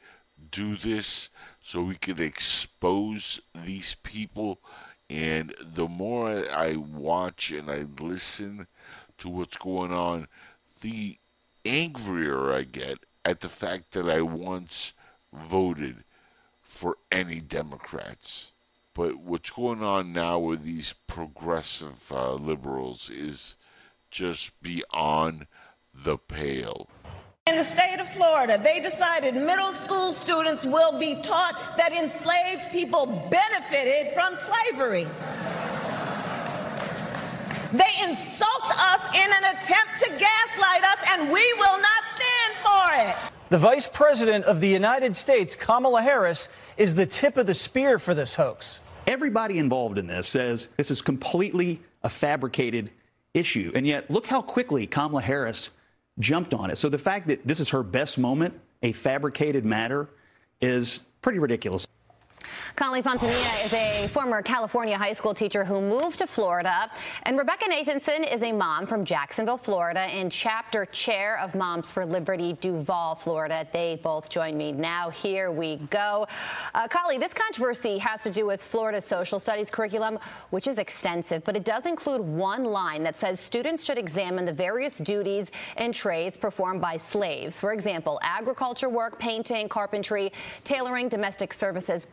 do this, so we can expose these people. And the more I watch and I listen to what's going on, the angrier I get at the fact that I once voted for any Democrats. But what's going on now with these progressive uh, liberals is just beyond the pale. In the state of Florida, they decided middle school students will be taught that enslaved people benefited from slavery. They insult us in an attempt to gaslight us, and we will not stand for it. The Vice President of the United States, Kamala Harris, is the tip of the spear for this hoax. Everybody involved in this says this is completely a fabricated issue. And yet, look how quickly Kamala Harris jumped on it. So the fact that this is her best moment, a fabricated matter, is pretty ridiculous. Kali Fontanilla is a former California high school teacher who moved to Florida. And Rebecca Nathanson is a mom from Jacksonville, Florida, and chapter chair of Moms for Liberty, Duval, Florida. They both join me now. Here we go. Uh, Kali, this controversy has to do with Florida's social studies curriculum, which is extensive, but it does include one line that says students should examine the various duties and trades performed by slaves. For example, agriculture work, painting, carpentry, tailoring, domestic services,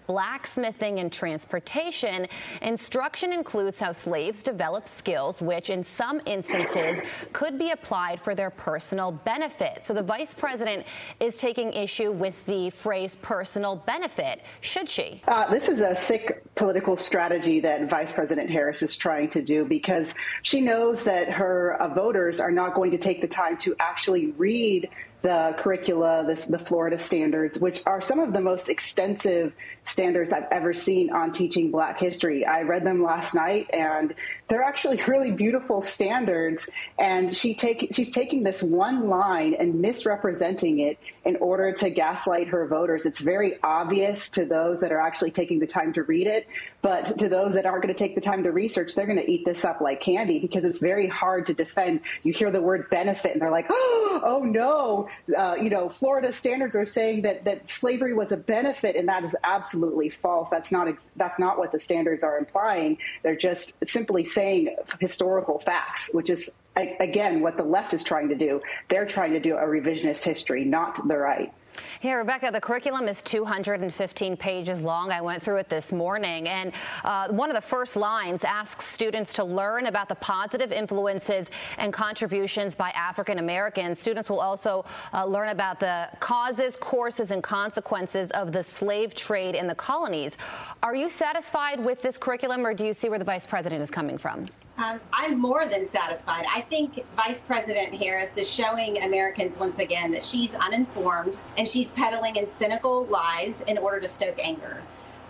blacksmithing and transportation, instruction includes how slaves develop skills which in some instances could be applied for their personal benefit. So the vice president is taking issue with the phrase personal benefit. Should she? Uh, this is a sick political strategy that Vice President Harris is trying to do because she knows that her uh, voters are not going to take the time to actually read the curricula, this, the Florida standards, which are some of the most extensive standards I've ever seen on teaching Black history. I read them last night, and they're actually *laughs* really beautiful standards. And she take she's taking this one line and misrepresenting it in order to gaslight her voters. It's very obvious to those that are actually taking the time to read it, but to those that aren't going to take the time to research, they're going to eat this up like candy because it's very hard to defend. You hear the word benefit, and they're like, oh, *gasps* oh no, uh, you know, Florida standards are saying that that slavery was a benefit, and that is absolutely false. That's not that's not what the standards are implying. They're just simply saying historical facts, which is again what the left is trying to do. They're trying to do a revisionist history, not the right. Yeah, Rebecca, the curriculum is 215 pages long. I went through it this morning, and uh, one of the first lines asks students to learn about the positive influences and contributions by African Americans. Students will also uh, learn about the causes, courses, and consequences of the slave trade in the colonies. Are you satisfied with this curriculum, or do you see where the vice president is coming from? Um, I'm more than satisfied. I think Vice President Harris is showing Americans once again that she's uninformed and she's peddling in cynical lies in order to stoke anger.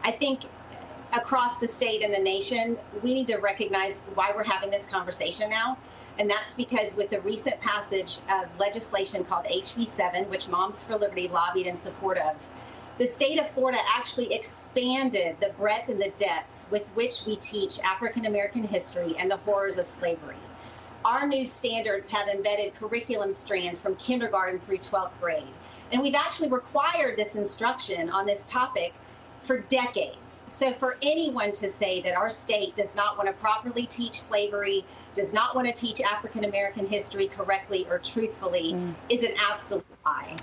I think across the state and the nation, we need to recognize why we're having this conversation now. And that's because with the recent passage of legislation called HB 7, which Moms for Liberty lobbied in support of, the state of Florida actually expanded the breadth and the depth with which we teach African American history and the horrors of slavery. Our new standards have embedded curriculum strands from kindergarten through 12th grade. And we've actually required this instruction on this topic for decades. So for anyone to say that our state does not want to properly teach slavery, does not want to teach African American history correctly or truthfully mm. is an absolute lie.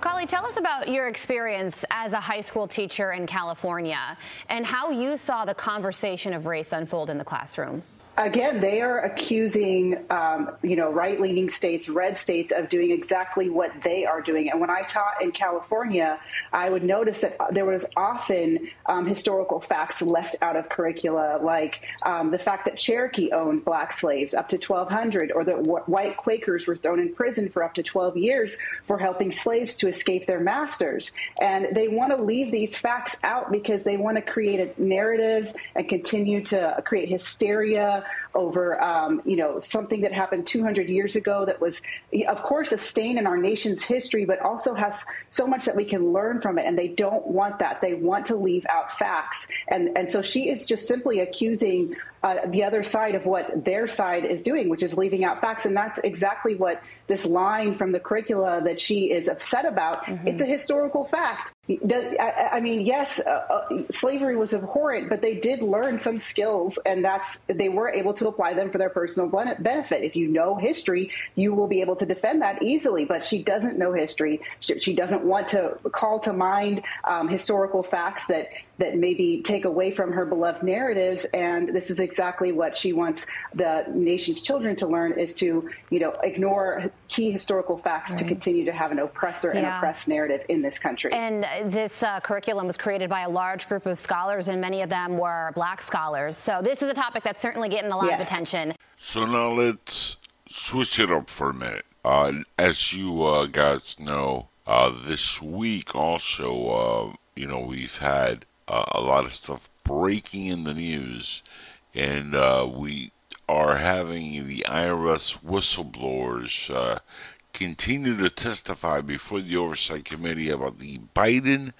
Kali, tell us about your experience as a high school teacher in California and how you saw the conversation of race unfold in the classroom. Again, they are accusing, um, you know, right-leaning states, red states, of doing exactly what they are doing. And when I taught in California, I would notice that there was often um, historical facts left out of curricula, like um, the fact that Cherokee owned black slaves up to 1,200, or that white Quakers were thrown in prison for up to 12 years for helping slaves to escape their masters. And they want to leave these facts out because they want to create narratives and continue to create hysteria over, um, you know, something that happened 200 years ago that was, of course, a stain in our nation's history, but also has so much that we can learn from it. And they don't want that. They want to leave out facts. And, and so she is just simply accusing uh, the other side of what their side is doing, which is leaving out facts. And that's exactly what this line from the curricula that she is upset about. Mm-hmm. It's a historical fact. I, mean, yes, uh, uh, slavery was abhorrent, but they did learn some skills, and that's they were able to apply them for their personal benefit. If you know history, you will be able to defend that easily. But she doesn't know history. She, she doesn't want to call to mind um, historical facts that that maybe take away from her beloved narratives. And this is exactly what she wants the nation's children to learn: is to you know ignore key historical facts right. to continue to have an oppressor and oppressed narrative in this country. And this uh, curriculum was created by a large group of scholars, and many of them were black scholars. So this is a topic that's certainly getting a lot yes. of attention. So now let's switch it up for a minute. Uh, as you uh, guys know, uh, this week also, uh, you know, we've had uh, a lot of stuff breaking in the news, and we are having the IRS whistleblowers uh, continue to testify before the Oversight Committee about the Biden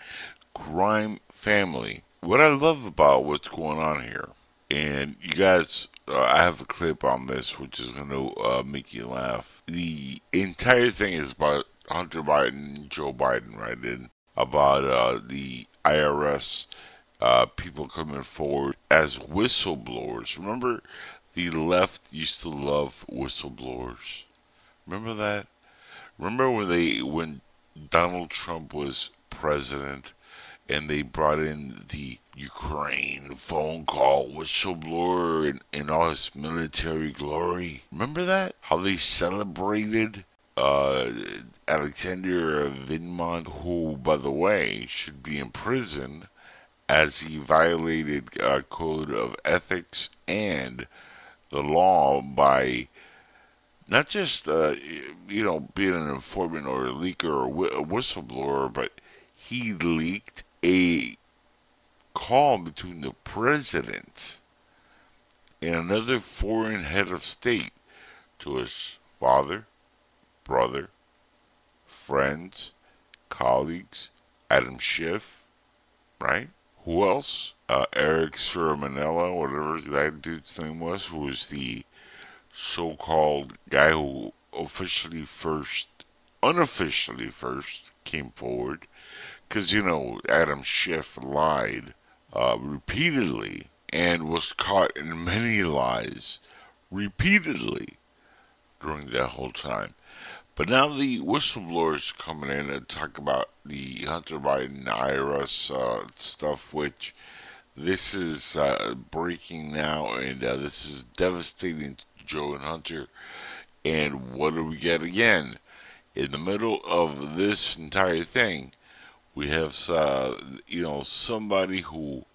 crime family. What I love about what's going on here, and you guys, uh, I have a clip on this which is going to uh, make you laugh. The entire thing is about Hunter Biden Joe Biden, right? And about uh, the IRS uh, people coming forward as whistleblowers. Remember the left used to love whistleblowers. Remember that? Remember when they when Donald Trump was president and they brought in the Ukraine phone call whistleblower in, in all his military glory. Remember that? How they celebrated uh, Alexander Vindman, who, by the way, should be in prison as he violated a code of ethics and the law by not just uh, you know being an informant or a leaker or a whistleblower, but he leaked a call between the president and another foreign head of state to his father, brother, friends, colleagues, Adam Schiff, right? Who else? Uh, Eric Ciaramella, whatever that dude's name was, who was the so-called guy who officially first, unofficially first, came forward. Because, you know, Adam Schiff lied uh, repeatedly and was caught in many lies repeatedly during that whole time. But now the whistleblowers coming in and talk about the Hunter Biden IRS uh, stuff, which this is uh, breaking now, and uh, this is devastating to Joe and Hunter. And what do we get again? In the middle of this entire thing, we have, uh, you know, somebody who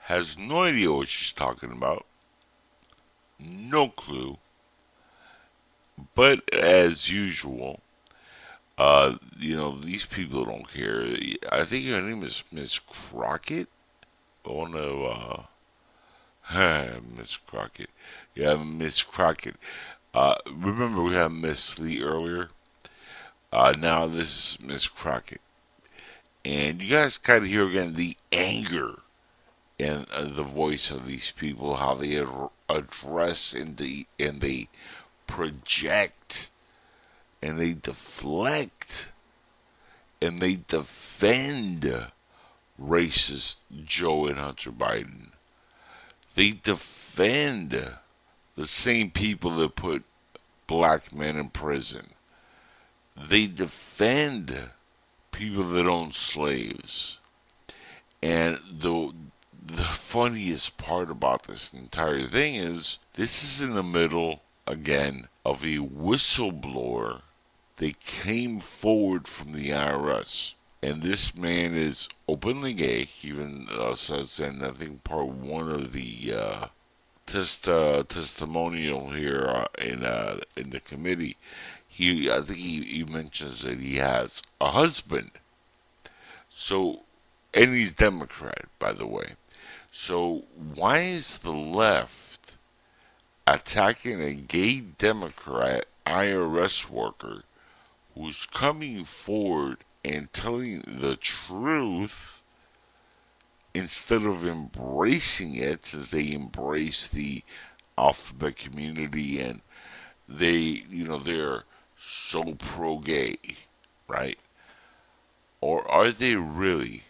has no idea what she's talking about, no clue, but as usual, uh, you know, these people don't care. I think her name is Miss Crockett. Oh no, uh, *sighs* Miss Crockett. Yeah, Miss Crockett. Uh, remember we had Miss Lee earlier. Uh, now this is Miss Crockett, and you guys kind of hear again the anger in uh, the voice of these people, how they ad- address and the and they project and they deflect and they defend racist Joe and Hunter Biden. They defend the same people that put black men in prison. They defend people that own slaves. And the the funniest part about this entire thing is this is in the middle again of a whistleblower they came forward from the IRS. And this man is openly gay. Even uh, says in, I think, part one of the uh, test, uh, testimonial here uh, in uh, in the committee, he I think he, he mentions that he has a husband. So, and he's Democrat, by the way. So, why is the left attacking a gay Democrat IRS worker who's coming forward and telling the truth instead of embracing it as they embrace the alphabet community and they you know they're so pro gay right? Or are they really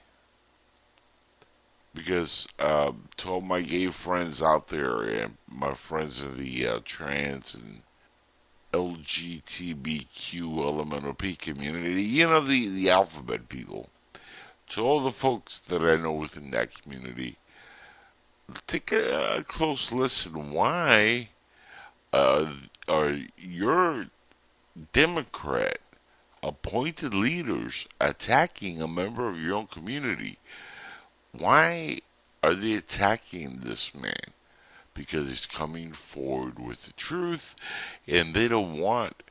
because uh, to all my gay friends out there and my friends in the uh, trans and LGBTQ LMNOP community, you know, the, the alphabet people, to all the folks that I know within that community, take a, a close listen. Why uh, are your Democrat appointed leaders attacking a member of your own community? Why are they attacking this man? because he's coming forward with the truth, and they don't want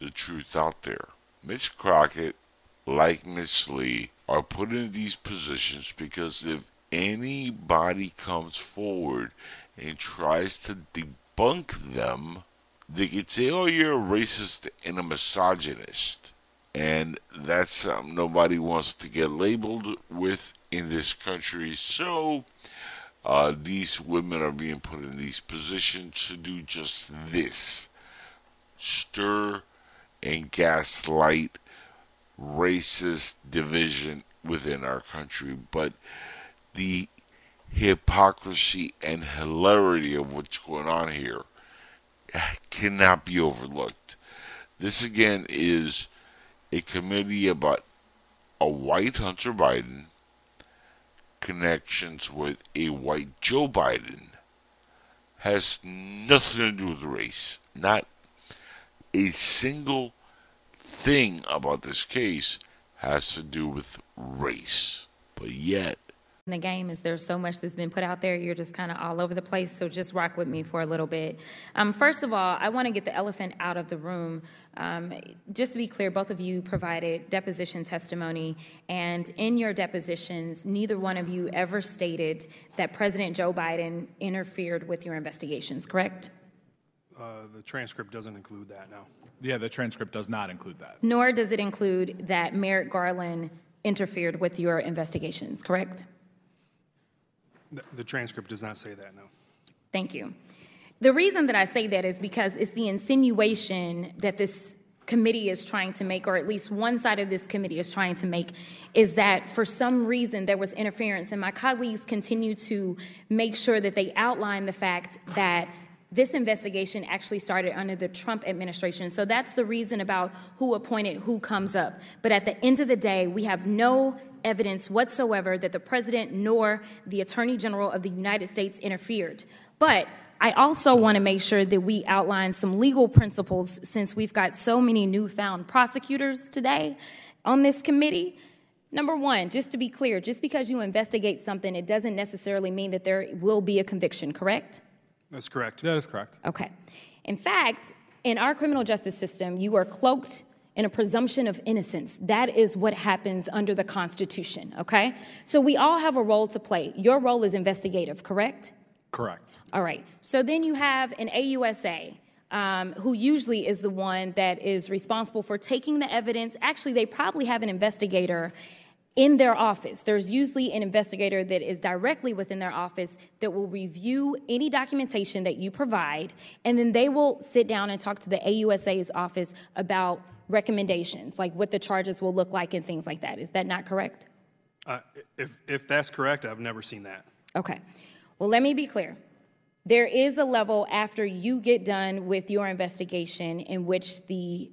the truth out there. Miss Crockett, like Miss Lee, are put in these positions because if anybody comes forward and tries to debunk them, they could say, oh, you're a racist and a misogynist. And that's something nobody wants to get labeled with in this country. So uh, these women are being put in these positions to do just this stir and gaslight racist division within our country. But the hypocrisy and hilarity of what's going on here cannot be overlooked. This again is a committee about a white Hunter Biden connections with a white Joe Biden has nothing to do with race. Not a single thing about this case has to do with race. But yet, in the game is there's so much that's been put out there. You're just kind of all over the place. So just rock with me for a little bit. Um, first of all, I want to get the elephant out of the room. Um, just to be clear, both of you provided deposition testimony, and in your depositions, neither one of you ever stated that President Joe Biden interfered with your investigations, correct? Uh, the transcript doesn't include that, no. Yeah, the transcript does not include that. Nor does it include that Merrick Garland interfered with your investigations, correct? The, the transcript does not say that, no. Thank you. The reason that I say that is because it's the insinuation that this committee is trying to make, or at least one side of this committee is trying to make, is that for some reason there was interference. And my colleagues continue to make sure that they outline the fact that this investigation actually started under the Trump administration. So that's the reason about who appointed who comes up. But at the end of the day, we have no evidence whatsoever that the president nor the attorney general of the United States interfered. But I also want to make sure that we outline some legal principles since we've got so many newfound prosecutors today on this committee. Number one, just to be clear, just because you investigate something, it doesn't necessarily mean that there will be a conviction, correct? That's correct. That is correct. Okay. In fact, in our criminal justice system, you are cloaked in a presumption of innocence. That is what happens under the Constitution, okay? So we all have a role to play. Your role is investigative, correct? Correct. All right. So then you have an AUSA. Um, who usually is the one that is responsible for taking the evidence. Actually, they probably have an investigator in their office. There's usually an investigator that is directly within their office that will review any documentation that you provide, and then they will sit down and talk to the AUSA's office about recommendations, like what the charges will look like and things like that. Is that not correct? Uh, if, if that's correct, I've never seen that. Okay. Well, let me be clear. There is a level after you get done with your investigation in which the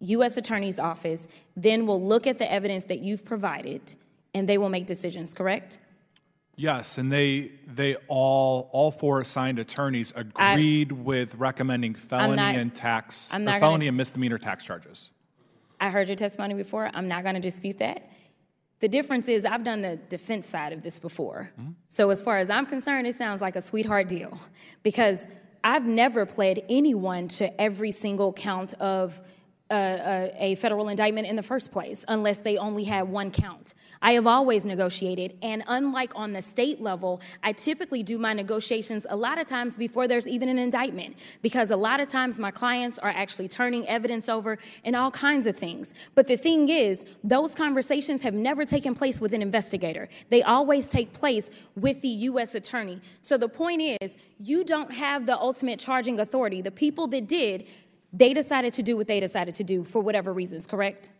U.S. Attorney's Office then will look at the evidence that you've provided and they will make decisions, correct? Yes, and they they all all four assigned attorneys agreed I, with recommending felony not, and tax, not uh, felony gonna, and misdemeanor tax charges. I heard your testimony before. I'm not going to dispute that. The difference is I've done the defense side of this before. Mm-hmm. So as far as I'm concerned, it sounds like a sweetheart deal because I've never pled anyone to every single count of a, a, federal indictment in the first place unless they only had one count. I have always negotiated, and unlike on the state level, I typically do my negotiations a lot of times before there's even an indictment because a lot of times my clients are actually turning evidence over and all kinds of things. But the thing is, those conversations have never taken place with an investigator, they always take place with the U.S. attorney. So the point is, you don't have the ultimate charging authority. The people that did they decided to do what they decided to do for whatever reasons, correct?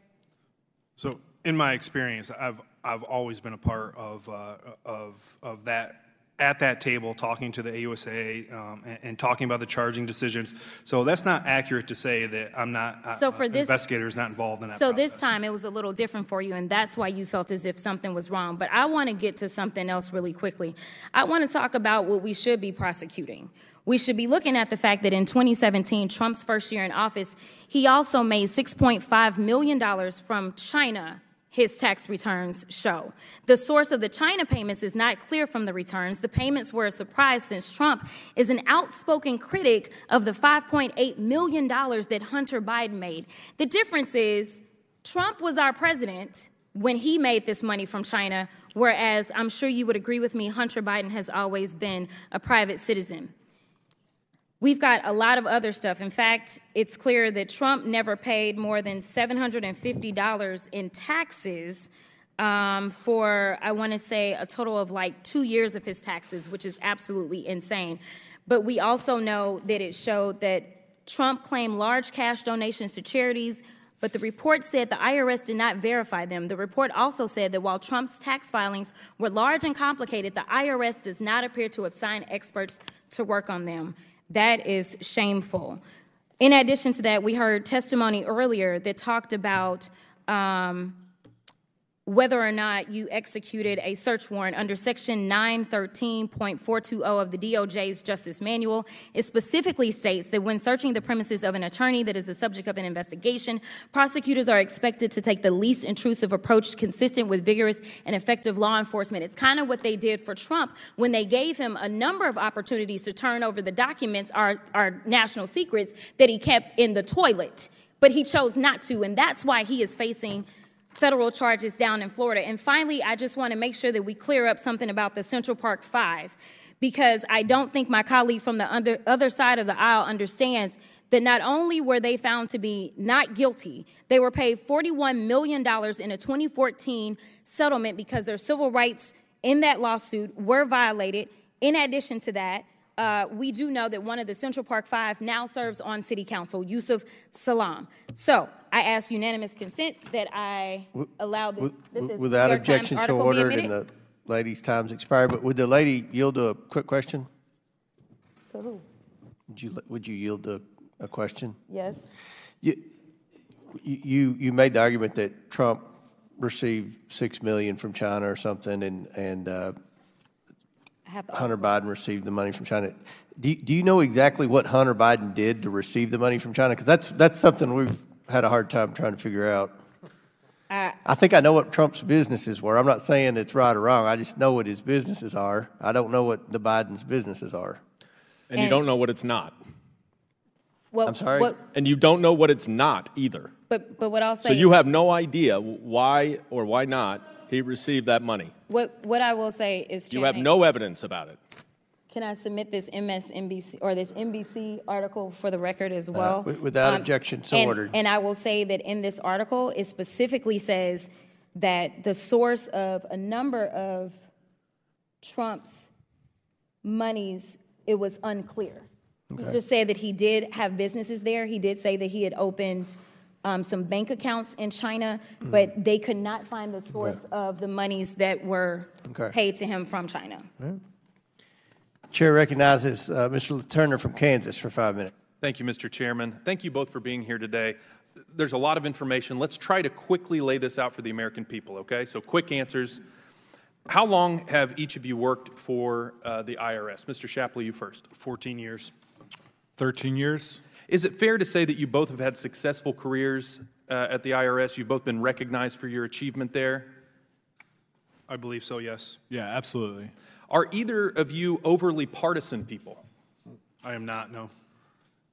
So, in my experience, I've I've always been a part of uh, of of that at that table talking to the AUSA um, and, and, talking about the charging decisions. So that's not accurate to say that I'm not. Uh, so for uh, this investigator is not involved in that. So process. this time it was a little different for you, and that's why you felt as if something was wrong. But I want to get to something else really quickly. I want to talk about what we should be prosecuting. We should be looking at the fact that in 2017, Trump's first year in office, he also made $6.5 million from China, his tax returns show. The source of the China payments is not clear from the returns. The payments were a surprise since Trump is an outspoken critic of the $5.8 million that Hunter Biden made. The difference is Trump was our president when he made this money from China, whereas I'm sure you would agree with me, Hunter Biden has always been a private citizen. We've got a lot of other stuff. In fact, it's clear that Trump never paid more than $750 in taxes um, for, I want to say, a total of like two years of his taxes, which is absolutely insane. But we also know that it showed that Trump claimed large cash donations to charities, but the report said the IRS did not verify them. The report also said that while Trump's tax filings were large and complicated, the IRS does not appear to have signed experts to work on them. That is shameful. In addition to that, we heard testimony earlier that talked about um, whether or not you executed a search warrant under Section 913.420 of the DOJ's Justice Manual. It specifically states that when searching the premises of an attorney that is the subject of an investigation, prosecutors are expected to take the least intrusive approach consistent with vigorous and effective law enforcement. It's kind of what they did for Trump when they gave him a number of opportunities to turn over the documents, our, our national secrets, that he kept in the toilet. But he chose not to, and that's why he is facing federal charges down in Florida. And finally, I just want to make sure that we clear up something about the Central Park Five, because I don't think my colleague from the under, other side of the aisle understands that not only were they found to be not guilty, they were paid $41 million in a 2014 settlement because their civil rights in that lawsuit were violated. In addition to that, uh, we do know that one of the Central Park Five now serves on City Council, Yusef Salaam. So I ask unanimous consent that I allow this, that this Without New York Times objection to article be ordered admitted. and the lady's time's expired, but would the lady yield to a quick question? So who? Would you, would you yield to a question? Yes. You, you, you made the argument that Trump received six million from China or something, and, and uh, I have the Hunter Biden received the money from China. Do, you- do you know exactly what Hunter Biden did to receive the money from China? Because that's, that's something we've had a hard time trying to figure out. Uh, I think I know what Trump's businesses were. I'm not saying it's right or wrong. I just know what his businesses are. I don't know what the Biden's businesses are. And, you don't know what it's not. well, I'm sorry? What, And you don't know what it's not either. but but what I'll say. So you have no idea why or why not he received that money. what what I will say is. You have no evidence about it. Can I submit this MSNBC or this NBC article for the record as well? Uh, wi- without objection, so and, ordered. And I will say that in this article, it specifically says that the source of a number of Trump's monies it was unclear. He Okay. just said that he did have businesses there. He did say that he had opened um, some bank accounts in China, Mm. but they could not find the source of the monies that were Okay. paid to him from China. Chair recognizes uh, Mr. Turner from Kansas for five minutes. Thank you, Mr. Chairman. Thank you both for being here today. There's a lot of information. Let's try to quickly lay this out for the American people, okay? So, quick answers. How long have each of you worked for uh, the IRS? Mr. Shapley, you first. 14 years. 13 years. Is it fair to say that you both have had successful careers uh, at the IRS? You've both been recognized for your achievement there? I believe so, yes. Yeah, absolutely. Are either of you overly partisan people? I am not, no.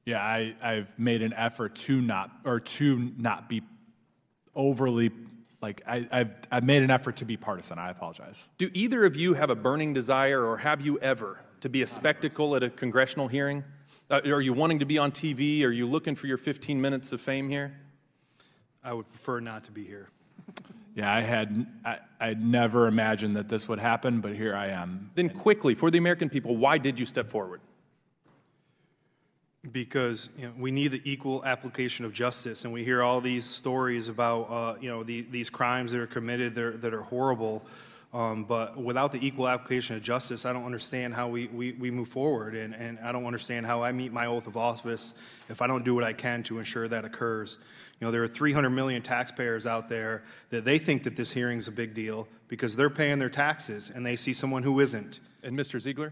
Yeah, I, I've made an effort to not or to not be overly like I, I've I've made an effort to be partisan. I apologize. Do either of you have a burning desire, or have you ever, to be a spectacle at a congressional hearing? Uh, are you wanting to be on TV? Are you looking for your 15 minutes of fame here? I would prefer not to be here. Yeah, I had I, I'd never imagined that this would happen, but here I am. Then, quickly, for the American people, why did you step forward? because you know, we need the equal application of justice, and we hear all these stories about uh, you know the, these crimes that are committed that are, that are horrible. Um, but without the equal application of justice, I don't understand how we, we, we move forward, and, and I don't understand how I meet my oath of office if I don't do what I can to ensure that occurs. You know, there are 300 million taxpayers out there that they think that this hearing is a big deal because they're paying their taxes and they see someone who isn't. And Mr. Ziegler?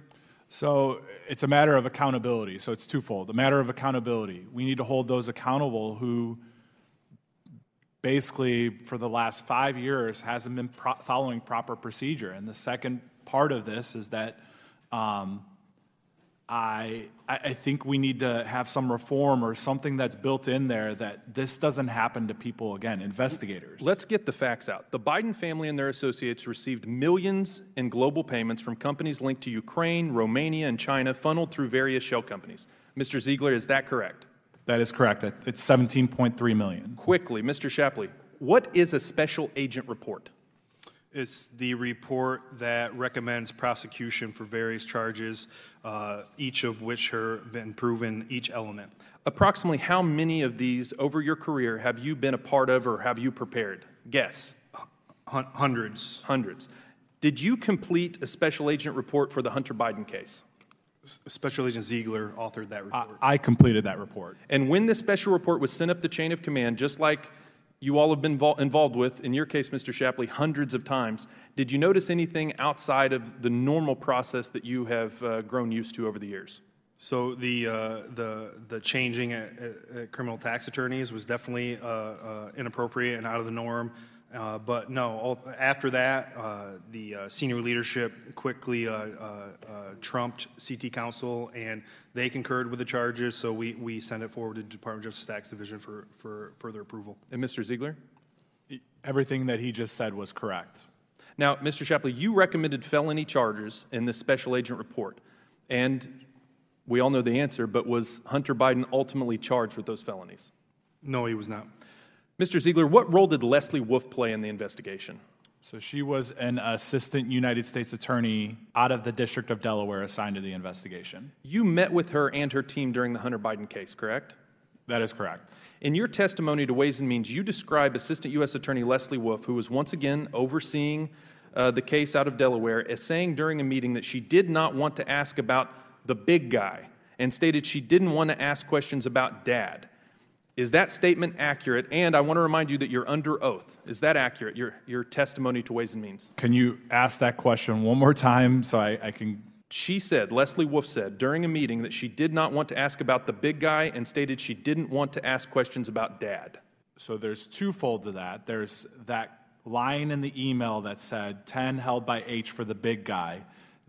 So it's a matter of accountability. So it's twofold. A matter of accountability. We need to hold those accountable who basically for the last five years hasn't been pro- following proper procedure. And the second part of this is that um, I, I think we need to have some reform or something that's built in there that this doesn't happen to people again, investigators. Let's get the facts out. The Biden family and their associates received millions in global payments from companies linked to Ukraine, Romania, and China, funneled through various shell companies. Mr. Ziegler, is that correct? That is correct. It's 17.3 million. Quickly, Mr. Shapley, what is a special agent report? It's the report that recommends prosecution for various charges, uh, each of which have been proven, each element. Approximately how many of these over your career have you been a part of or have you prepared? Guess. Hun- hundreds. Hundreds. Did you complete a special agent report for the Hunter Biden case? S- Special Agent Ziegler authored that report. I completed that report. And when this special report was sent up the chain of command, just like you all have been vol- involved with, in your case, Mr. Shapley, hundreds of times. Did you notice anything outside of the normal process that you have uh, grown used to over the years? So the uh, the the changing at, at criminal tax attorneys was definitely uh, uh, inappropriate and out of the norm. Uh, but no, all, after that, uh, the uh, senior leadership quickly trumped CT Counsel, and they concurred with the charges. So we, we sent it forward to the Department of Justice Tax Division for, for further approval. And Mr. Ziegler? Everything that he just said was correct. Now, Mr. Shapley, you recommended felony charges in this special agent report. And we all know the answer, but was Hunter Biden ultimately charged with those felonies? No, he was not. Mr. Ziegler, what role did Leslie Wolf play in the investigation? So she was an assistant United States attorney out of the District of Delaware assigned to the investigation. You met with her and her team during the Hunter Biden case, correct? That is correct. In your testimony to Ways and Means, you describe Assistant U.S. Attorney Leslie Wolf, who was once again overseeing uh, the case out of Delaware, as saying during a meeting that she did not want to ask about the big guy and stated she didn't want to ask questions about dad. Is that statement accurate? And I want to remind you that you're under oath. Is that accurate, your, your testimony to Ways and Means? Can you ask that question one more time so I, I can she said, Leslie Wolf said, during a meeting that she did not want to ask about the big guy and stated she didn't want to ask questions about dad. So there's twofold to that. There's that line in the email that said 10 held by H for the big guy.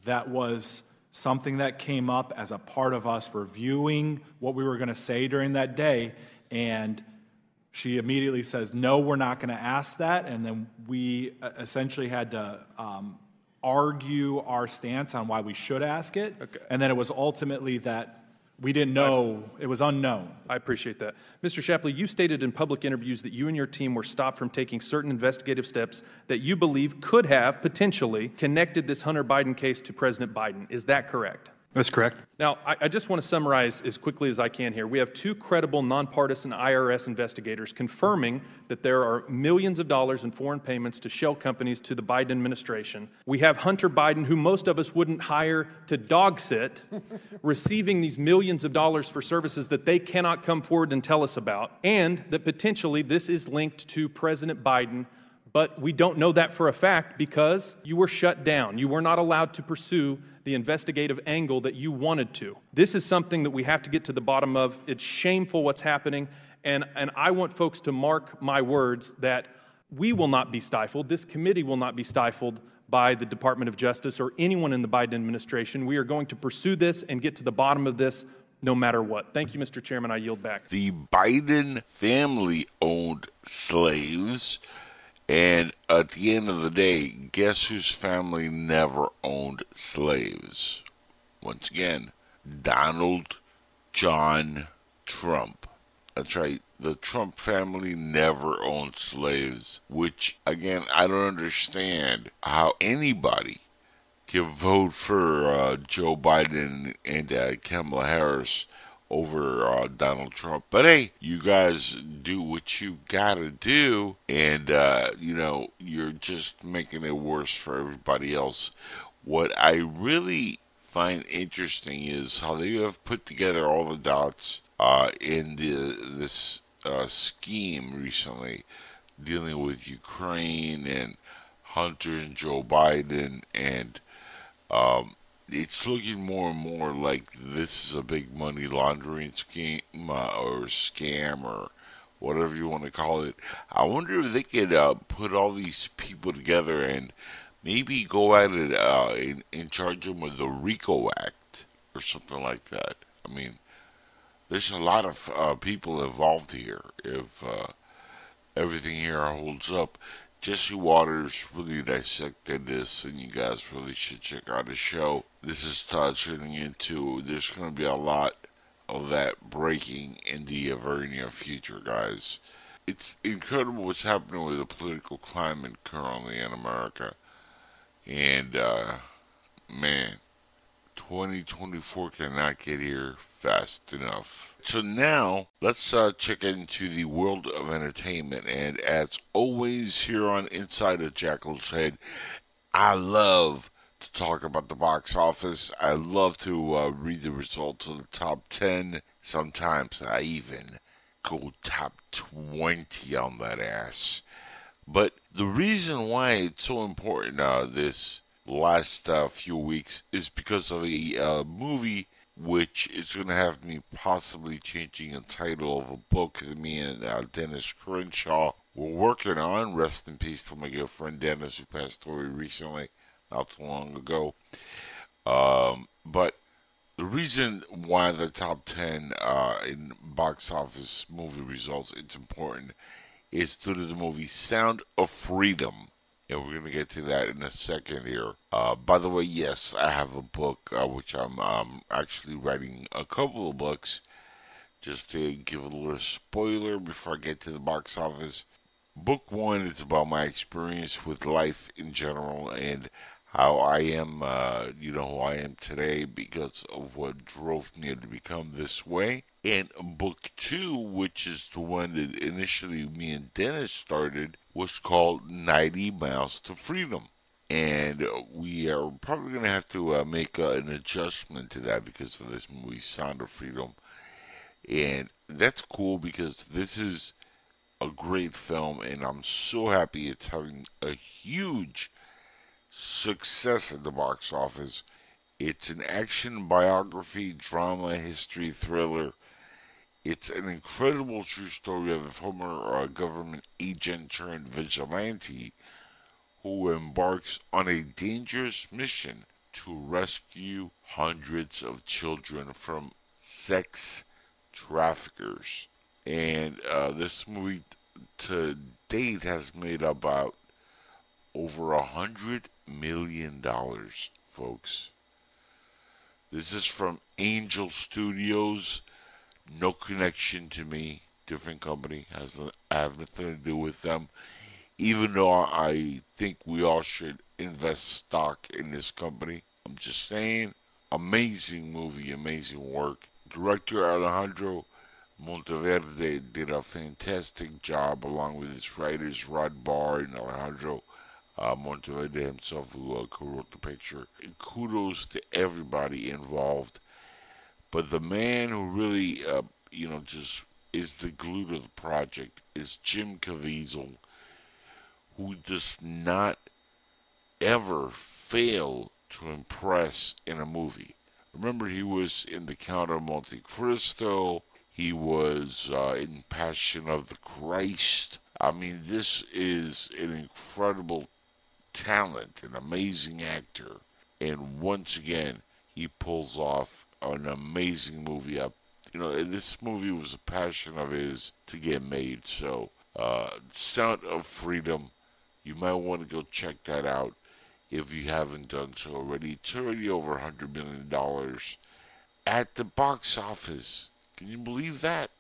That was something that came up as a part of us reviewing what we were going to say during that day. And she immediately says, No, we're not going to ask that. And then we uh, essentially had to um, argue our stance on why we should ask it. Okay. And then it was ultimately that we didn't know, it was unknown. I appreciate that. Mr. Shapley, you stated in public interviews that you and your team were stopped from taking certain investigative steps that you believe could have potentially connected this Hunter Biden case to President Biden. Is that correct? That's correct. Now, I, I, just want to summarize as quickly as I can here. We have two credible, nonpartisan IRS investigators confirming that there are millions of dollars in foreign payments to shell companies to the Biden administration. We have Hunter Biden, who most of us wouldn't hire to dog sit, *laughs* receiving these millions of dollars for services that they cannot come forward and tell us about, and that potentially this is linked to President Biden but we don't know that for a fact because you were shut down. You were not allowed to pursue the investigative angle that you wanted to. This is something that we have to get to the bottom of. It's shameful what's happening. And, and I want folks to mark my words that we will not be stifled. This committee will not be stifled by the Department of Justice or anyone in the Biden administration. We are going to pursue this and get to the bottom of this no matter what. Thank you, Mr. Chairman. I yield back. The Biden family owned slaves and at the end of the day, guess whose family never owned slaves? Once again, Donald John Trump. That's right. The Trump family never owned slaves, which, again, I don't understand how anybody can vote for uh, Joe Biden and uh, Kamala Harris over uh, Donald Trump. But hey, you guys do what you gotta do, and uh, you know you're just making it worse for everybody else. What I really find interesting is how they have put together all the dots uh, in the this uh, scheme recently, dealing with Ukraine and Hunter and Joe Biden and um, it's looking more and more like this is a big money laundering scheme uh, or scam or whatever you want to call it. I wonder if they could uh, put all these people together and maybe go at it uh, and, and charge them with the RICO Act or something like that. I mean, there's a lot of uh, people involved here. If uh, everything here holds up, Jesse Watters really dissected this, and you guys really should check out his show. This is uh, turning into, there's going to be a lot of that breaking in the very near future, guys. It's incredible what's happening with the political climate currently in America. And, uh, man, 2024 cannot get here fast enough. So now let's uh, check into the world of entertainment. And as always, here on Inside of Jackal's Head, I love to talk about the box office. I love to uh, read the results of the top 10. Sometimes I even go top 20 on that ass. But the reason why it's so important uh, this last uh, few weeks is because of a uh, movie which is going to have me possibly changing the title of a book that me and uh, Dennis Crenshaw were working on. Rest in peace to my good friend Dennis, who passed away recently, not too long ago. Um, but the reason why the top 10 uh, in box office movie results it's important is due to the movie Sound of Freedom and we're going to get to that in a second here. Uh, by the way, yes, I have a book uh, which I'm um, actually writing a couple of books. Just to give a little spoiler before I get to the box office. Book one is about my experience with life in general and how I am, uh, you know, who I am today because of what drove me to become this way. And book two, which is the one that initially me and Dennis started, was called 90 Miles to Freedom. And we are probably going to have to uh, make uh, an adjustment to that because of this movie, Sound of Freedom. And that's cool because this is a great film, and I'm so happy it's having a huge success at the box office. It's an action biography, drama, history, thriller. It's an incredible true story of a former uh, government agent turned vigilante who embarks on a dangerous mission to rescue hundreds of children from sex traffickers. And uh, this movie to date has made about over a hundred million dollars, folks. This is from Angel Studios. No connection to me. Different company. Has I have nothing to do with them. Even though I think we all should invest stock in this company. I'm just saying. Amazing movie, amazing work. Director Alejandro Monteverde did a fantastic job along with his writers Rod Barr and Alejandro uh, Monteverde himself, who uh, co-wrote the picture. And kudos to everybody involved. But the man who really, uh, you know, just is the glue to the project is Jim Caviezel, who does not ever fail to impress in a movie. Remember, he was in The Count of Monte Cristo. He was uh, in Passion of the Christ. I mean, this is an incredible talent, an amazing actor, and once again he pulls off an amazing movie. Up, you know, this movie was a passion of his to get made. So, uh, Sound of Freedom, you might want to go check that out if you haven't done so already. It's already over a hundred million dollars at the box office. Can you believe that?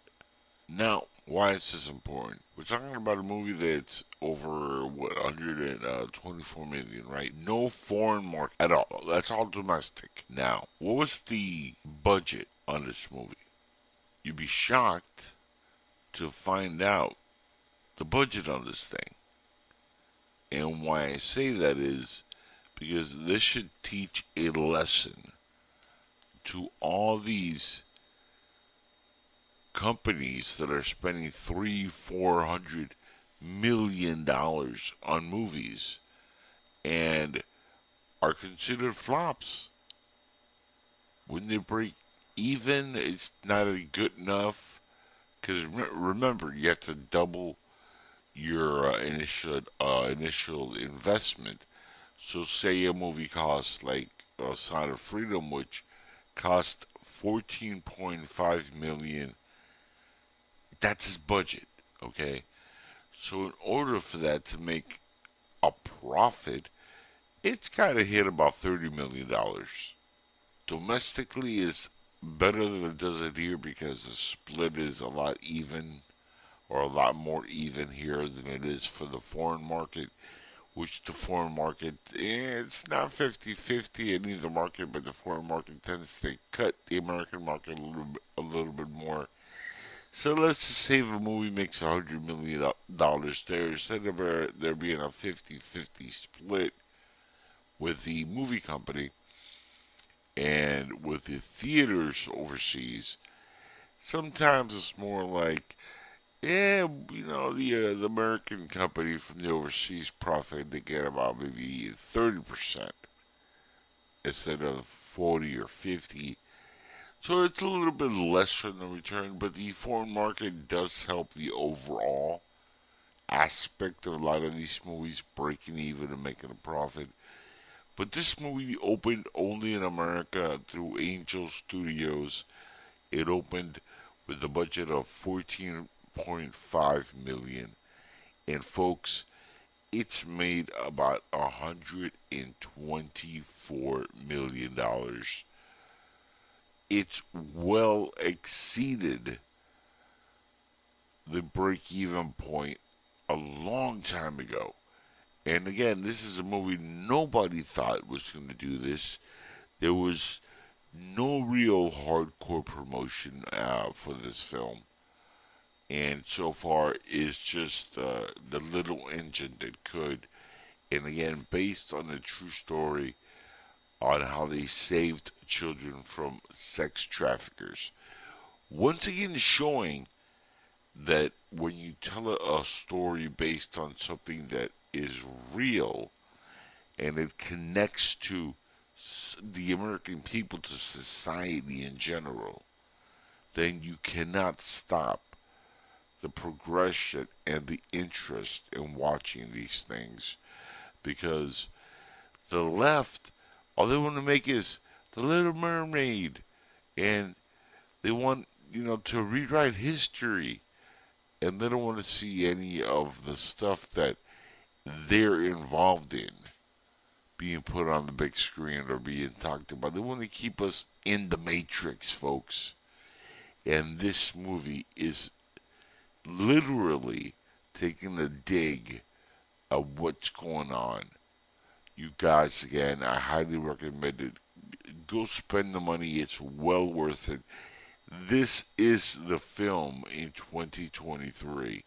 Now, why is this important? We're talking about a movie that's over what 124 uh, million, right? No foreign market at all. That's all domestic. Now, what was the budget on this movie? You'd be shocked to find out the budget on this thing. And why I say that is because this should teach a lesson to all these companies that are spending three, four hundred million dollars on movies and are considered flops. When they break even, it's not good enough. Because remember, you have to double your uh, initial uh, initial investment. So, say a movie costs like uh, Sound of Freedom, which cost 14.5 million that's his budget, okay? So in order for that to make a profit, it's got to hit about thirty million dollars. Domestically is better than it does it here because the split is a lot even or a lot more even here than it is for the foreign market which the foreign market eh, it's not 50-50 in either market but the foreign market tends to cut the American market a little a little bit more so let's just say if a movie makes a hundred million dollars there, instead of there being a 50-50 split with the movie company and with the theaters overseas, Sometimes it's more like, yeah, you know, the uh, the American company from the overseas profit they get about maybe thirty percent instead of forty or fifty. So it's a little bit less than the return, but the foreign market does help the overall aspect of a lot of these movies breaking even and making a profit. But this movie opened only in America through Angel Studios. It opened with a budget of 14.5 million. And folks, it's made about 124 million dollars. It's well exceeded the break even point a long time ago. And again, this is a movie nobody thought was going to do this. There was no real hardcore promotion uh, for this film. And so far, it's just uh, the little engine that could. And again, based on a true story on how they saved children from sex traffickers. Once again, showing that when you tell a, story based on something that is real and it connects to the American people, to society in general, then you cannot stop the progression and the interest in watching these things because the left, all they want to make is the Little Mermaid, and they want you know to rewrite history and they don't want to see any of the stuff that they're involved in being put on the big screen or being talked about. They want to keep us in the matrix, folks. And this movie is literally taking a dig of what's going on. You guys, again, I highly recommend it. Go spend the money, it's well worth it. This is the film in 2023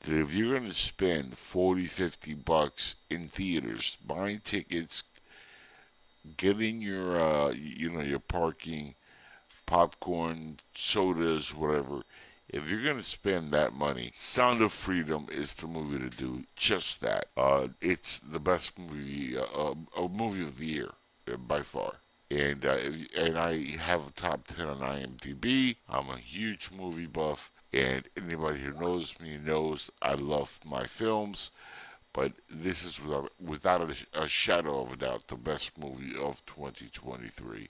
that if you're going to spend 40 50 bucks in theaters buying tickets getting your uh, you know your parking popcorn sodas whatever if you're going to spend that money sound of freedom is the movie to do just that uh, it's the best movie uh, a movie of the year uh, by far and uh, and I have a top ten on IMDb. I'm a huge movie buff, and anybody who knows me knows I love my films. But this is without, without a, a shadow of a doubt the best movie of 2023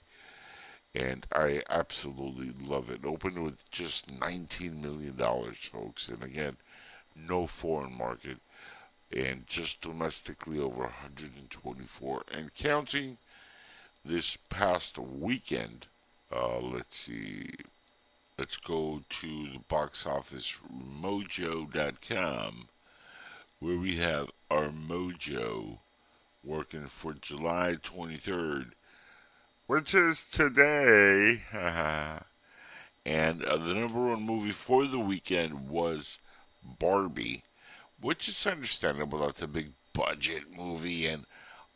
and I absolutely love it. Opened with just $19 million, folks, and again, no foreign market, and just domestically over 124 and counting this past weekend. Uh, let's see. Let's go to the box office mojo.com where we have our mojo working for July 23rd, which is today. *laughs* and uh, the number one movie for the weekend was Barbie, which is understandable. That's a big budget movie, and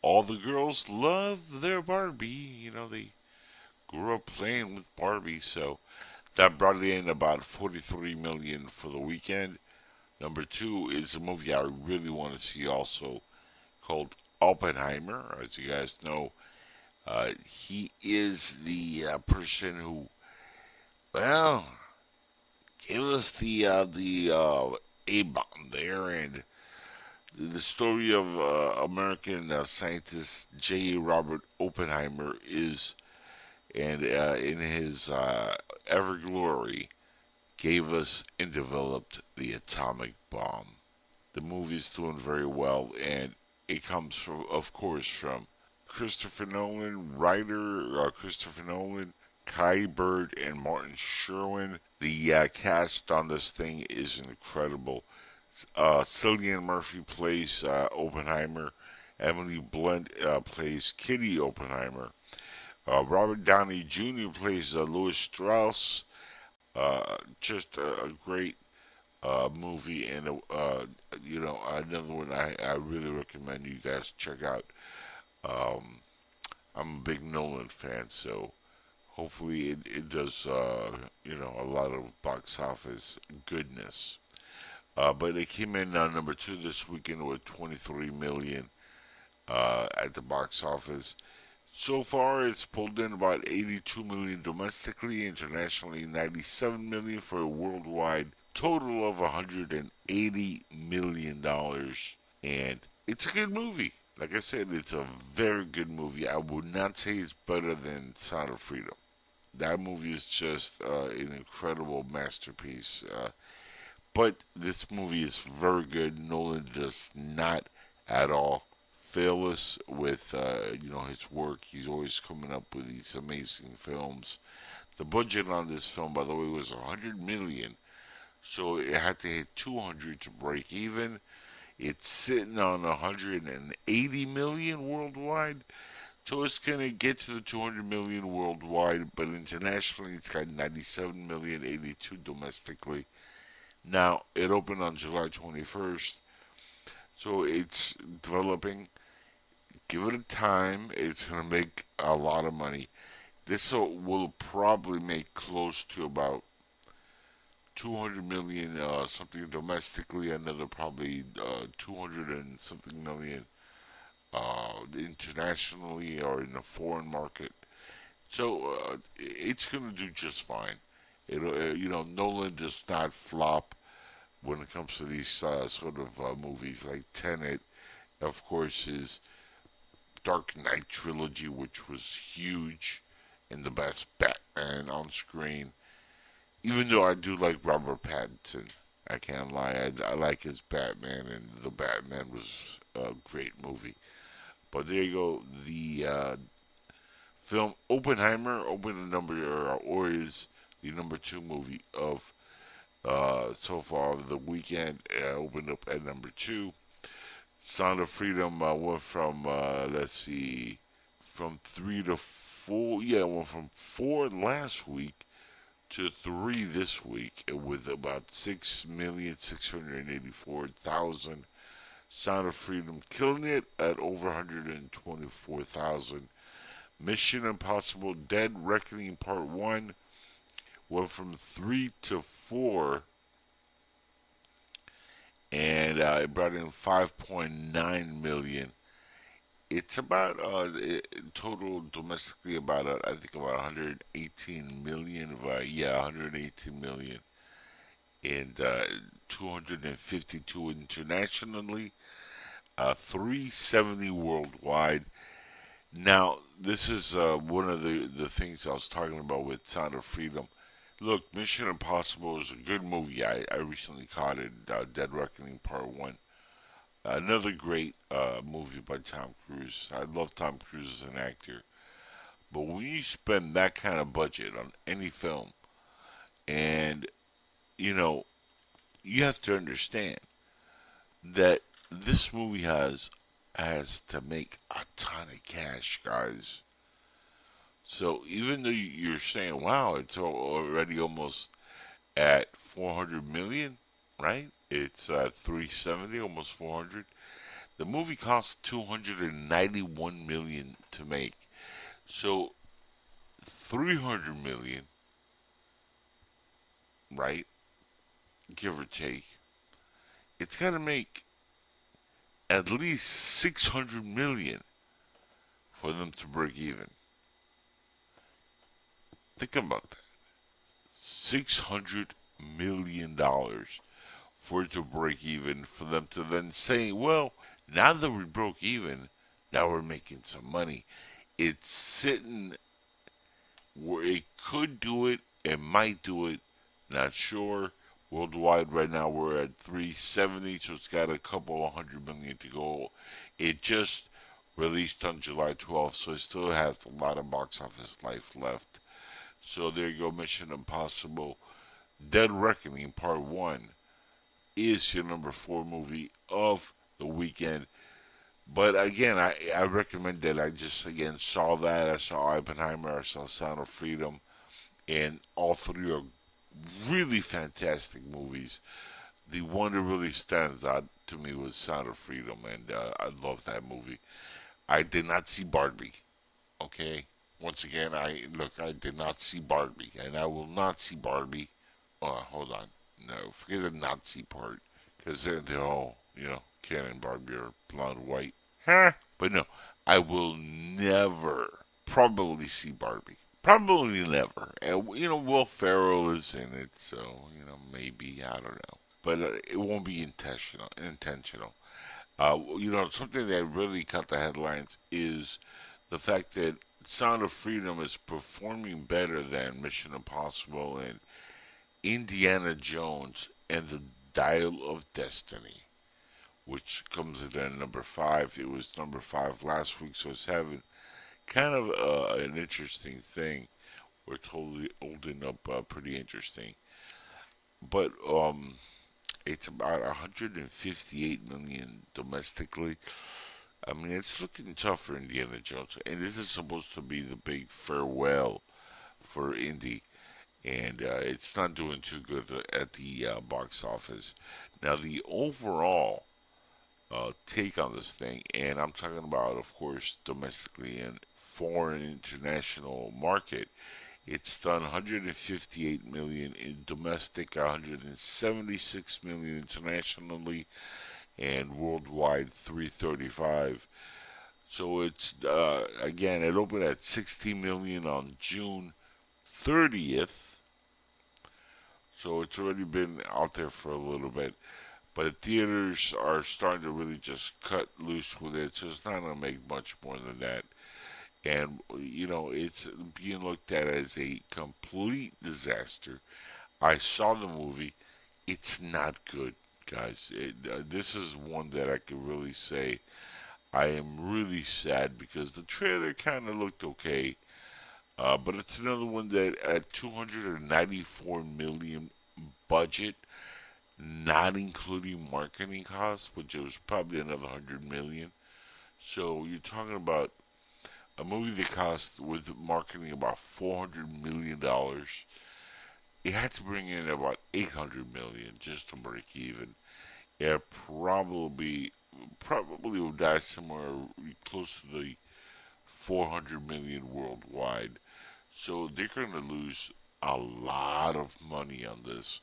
all the girls love their Barbie. You know, they grew up playing with Barbie, so that brought in about 43 million for the weekend. Number two is a movie I really want to see also called Oppenheimer. As you guys know, uh, he is the uh, person who, well, gave us the uh, the uh, A bomb there, and the story of uh, American uh, scientist J. Robert Oppenheimer is, and in his ever glory, gave us and developed the atomic bomb. The movie is doing very well, and it comes from, of course, from Christopher Nolan, writer uh, Christopher Nolan, Kai Bird, and Martin Sherwin. The uh, cast on this thing is incredible. Uh, Cillian Murphy plays uh, Oppenheimer. Emily Blunt uh, plays Kitty Oppenheimer. Uh, Robert Downey Jr. plays uh, Lewis Strauss. Uh, just a, a great uh, movie, and you know another one I, I really recommend you guys check out. Um, I'm a big Nolan fan, so hopefully it, it does you know, a lot of box office goodness. Uh, but it came in uh, number two this weekend with 23 million uh, at the box office. So far, it's pulled in about 82 million domestically, internationally 97 million for a worldwide total of 180 million dollars. And it's a good movie. Like I said, it's a very good movie. I would not say it's better than Sound of Freedom. That movie is just uh, an incredible masterpiece. Uh, but this movie is very good. Nolan does not at all fail us with uh, you know his work. He's always coming up with these amazing films. The budget on this film, by the way, was 100 million, so it had to hit 200 to break even. It's sitting on 180 million worldwide. So it's going to get to the 200 million worldwide, but internationally it's got 97 million, 82 domestically. Now, it opened on July 21st, so it's developing. Give it a time, it's going to make a lot of money. This will probably make close to about 200 million uh, something domestically, another probably uh, 200 and something million uh, internationally or in the foreign market. So uh, it's going to do just fine. It, uh, you know, Nolan does not flop when it comes to these uh, sort of movies like Tenet. Of course, is Dark Knight trilogy, which was huge and the best Batman on screen even though I do like Robert Pattinson, I can't lie. I, I like his Batman, and the Batman was a great movie. But there you go. The uh, film Oppenheimer opened number, or, is the number two movie of uh, so far the weekend. Uh, opened up at number two. Sound of Freedom uh, went from uh, let's see, from three to four. Yeah, went from four last week to three this week with about six million six hundred eighty-four thousand. Sound of Freedom killing it at over 124,000. Mission Impossible Dead Reckoning Part 1 went from 3 to 4 and uh, it brought in 5.9 million it's about uh, total domestically about uh, I think about 118 million. Uh, yeah, 118 million, and uh, 252 internationally, uh, 370 worldwide. Now, this is uh, one of the the things I was talking about with Sound of Freedom. Look, Mission Impossible is a good movie. I, I recently caught it, uh, Dead Reckoning Part One Another great uh, movie by Tom Cruise. I love Tom Cruise as an actor. But when you spend that kind of budget on any film, and, you know, you have to understand that this movie has has to make a ton of cash, guys. So even though you're saying, "Wow, it's already almost at 400 million," right? It's uh, 370, almost 400. The movie cost 291 million to make. So 300 million, right? Give or take. It's got to make at least 600 million for them to break even. Think about that. 600 million dollars for it to break even, for them to then say, well, now that we broke even, now we're making some money. It's sitting where it could do it, it might do it, not sure. Worldwide right now we're at 370, so it's got a couple hundred million to go. It just released on July 12th, so it still has a lot of box office life left. So there you go, Mission Impossible Dead Reckoning Part 1 is your number four movie of the weekend. But again, I, I recommend that. I just, again, saw that. I saw Oppenheimer. I saw Sound of Freedom. And all three are really fantastic movies. The one that really stands out to me was Sound of Freedom. And uh, I love that movie. I did not see Barbie. Okay? once again, I look. I did not see Barbie, and I will not see Barbie. Uh, hold on, no, forget the Nazi part, because they're, they're all you know. Ken and Barbie are blonde white. Huh? But no, I will never probably see Barbie. Probably never. And, you know, Will Ferrell is in it, so you know maybe I don't know, but uh, it won't be intentional. Intentional. Uh, you know, something that really caught the headlines is the fact that Sound of Freedom is performing better than Mission Impossible and Indiana Jones and the Dial of Destiny, which comes in at number five. It was number five last week, so it's having kind of uh, an interesting thing. We're totally holding up uh, pretty interesting, but um, it's about 158 million domestically. I mean, it's looking tough for Indiana Jones, and this is supposed to be the big farewell for Indy, and uh, it's not doing too good at the uh, box office. Now, the overall uh, take on this thing, and I'm talking about, of course, domestically and foreign international market, it's done 158 million in domestic, 176 million internationally, and worldwide 335. So it's uh, again it opened at 16 million on June 30th. So it's already been out there for a little bit, but the theaters are starting to really just cut loose with it. So it's not going to make much more than that. And you know it's being looked at as a complete disaster. I saw the movie; it's not good guys. It, uh, this is one that I could really say I am really sad because the trailer kind of looked okay, uh, but it's another one that at 294 million budget, not including marketing costs, which was probably another 100 million. So you're talking about a movie that cost with marketing about 400 million dollars it had to bring in about 800 million just to break even. It probably probably will die somewhere close to the 400 million worldwide. So they're going to lose a lot of money on this.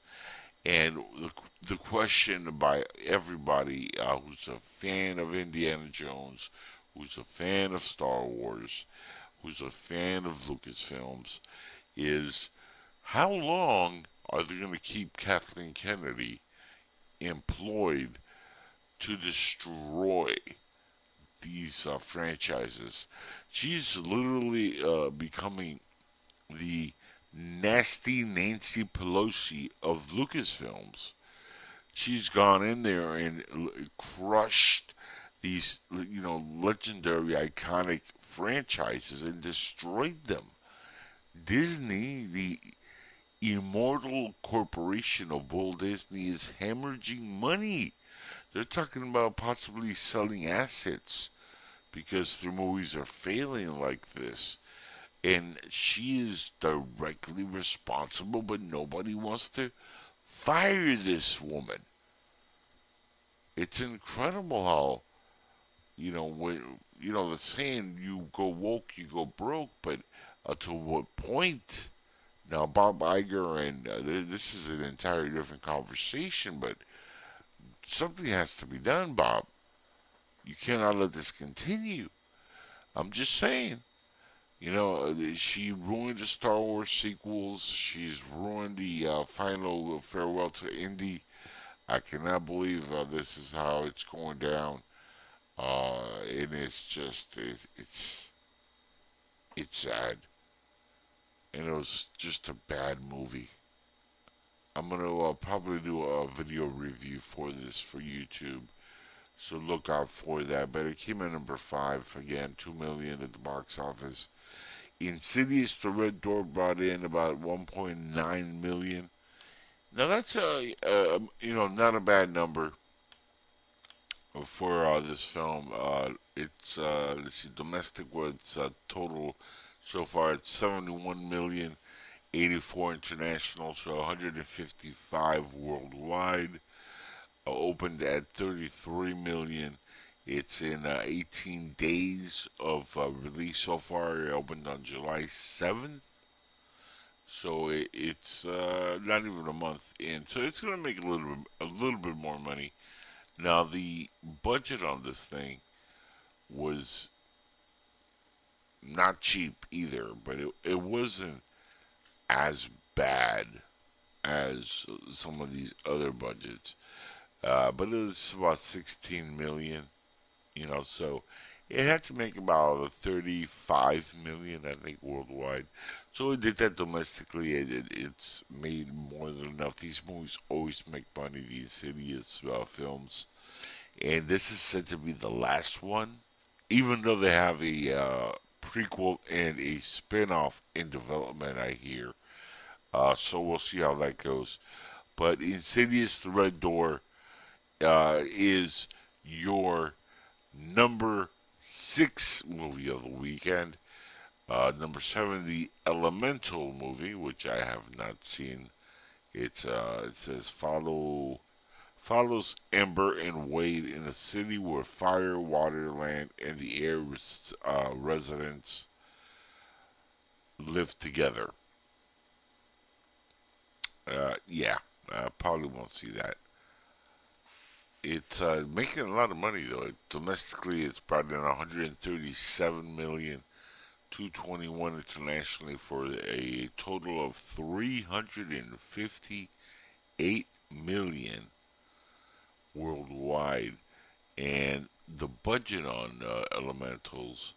And the, the question by everybody uh, who's a fan of Indiana Jones, who's a fan of Star Wars, who's a fan of Lucasfilms, is how long are they going to keep Kathleen Kennedy employed to destroy these uh, franchises? She's literally uh, becoming the nasty Nancy Pelosi of Lucasfilms. She's gone in there and crushed these, you know, legendary, iconic franchises and destroyed them. Disney, the immortal corporation of Walt Disney is hemorrhaging money. They're talking about possibly selling assets because their movies are failing like this. And she is directly responsible, but nobody wants to fire this woman. It's incredible how, you know, when, you know, the saying, you go woke, you go broke, but uh, to what point? Now, Bob Iger, and uh, this is an entirely different conversation, but something has to be done, Bob. You cannot let this continue. I'm just saying. You know, she ruined the Star Wars sequels. She's ruined the uh, final farewell to Indy. I cannot believe uh, this is how it's going down. Uh, and it's just, it, it's, it's sad and it was just a bad movie. I'm gonna uh, probably do a video review for this for YouTube, so look out for that. But it came in number five again, two million at the box office. Insidious: The Red Door brought in about 1.9 million. Now that's a, a you know not a bad number for uh, this film. Uh, it's uh, let's see, domestic was uh, total so far, it's 71 million, 84 international, so 155 worldwide. Uh, opened at 33 million It's in uh, 18 days of uh, release so far. It opened on July 7th. So it, it's uh, not even a month in. So it's going to make a little bit, a little bit more money. Now the budget on this thing was not cheap either, but it, it wasn't as bad as some of these other budgets. Uh, but it was about 16 million, you know, so it had to make about 35 million, I think, worldwide. So it did that domestically. It, it, it's made more than enough. These movies always make money, these Insidious uh, films. And this is said to be the last one, even though they have a uh, prequel and a spin off in development, I hear. Uh, so we'll see how that goes. But Insidious The Red Door uh, is your number six movie of the weekend. Uh, number seven, the Elemental movie, which I have not seen. It's uh, it says follow follows Amber and Wade in a city where fire, water, land, and the air uh, residents live together. Uh, yeah, I probably won't see that. It's uh, making a lot of money though. Domestically, it's brought in 137 million, 221 internationally for a total of 358 million worldwide. And the budget on uh, Elementals,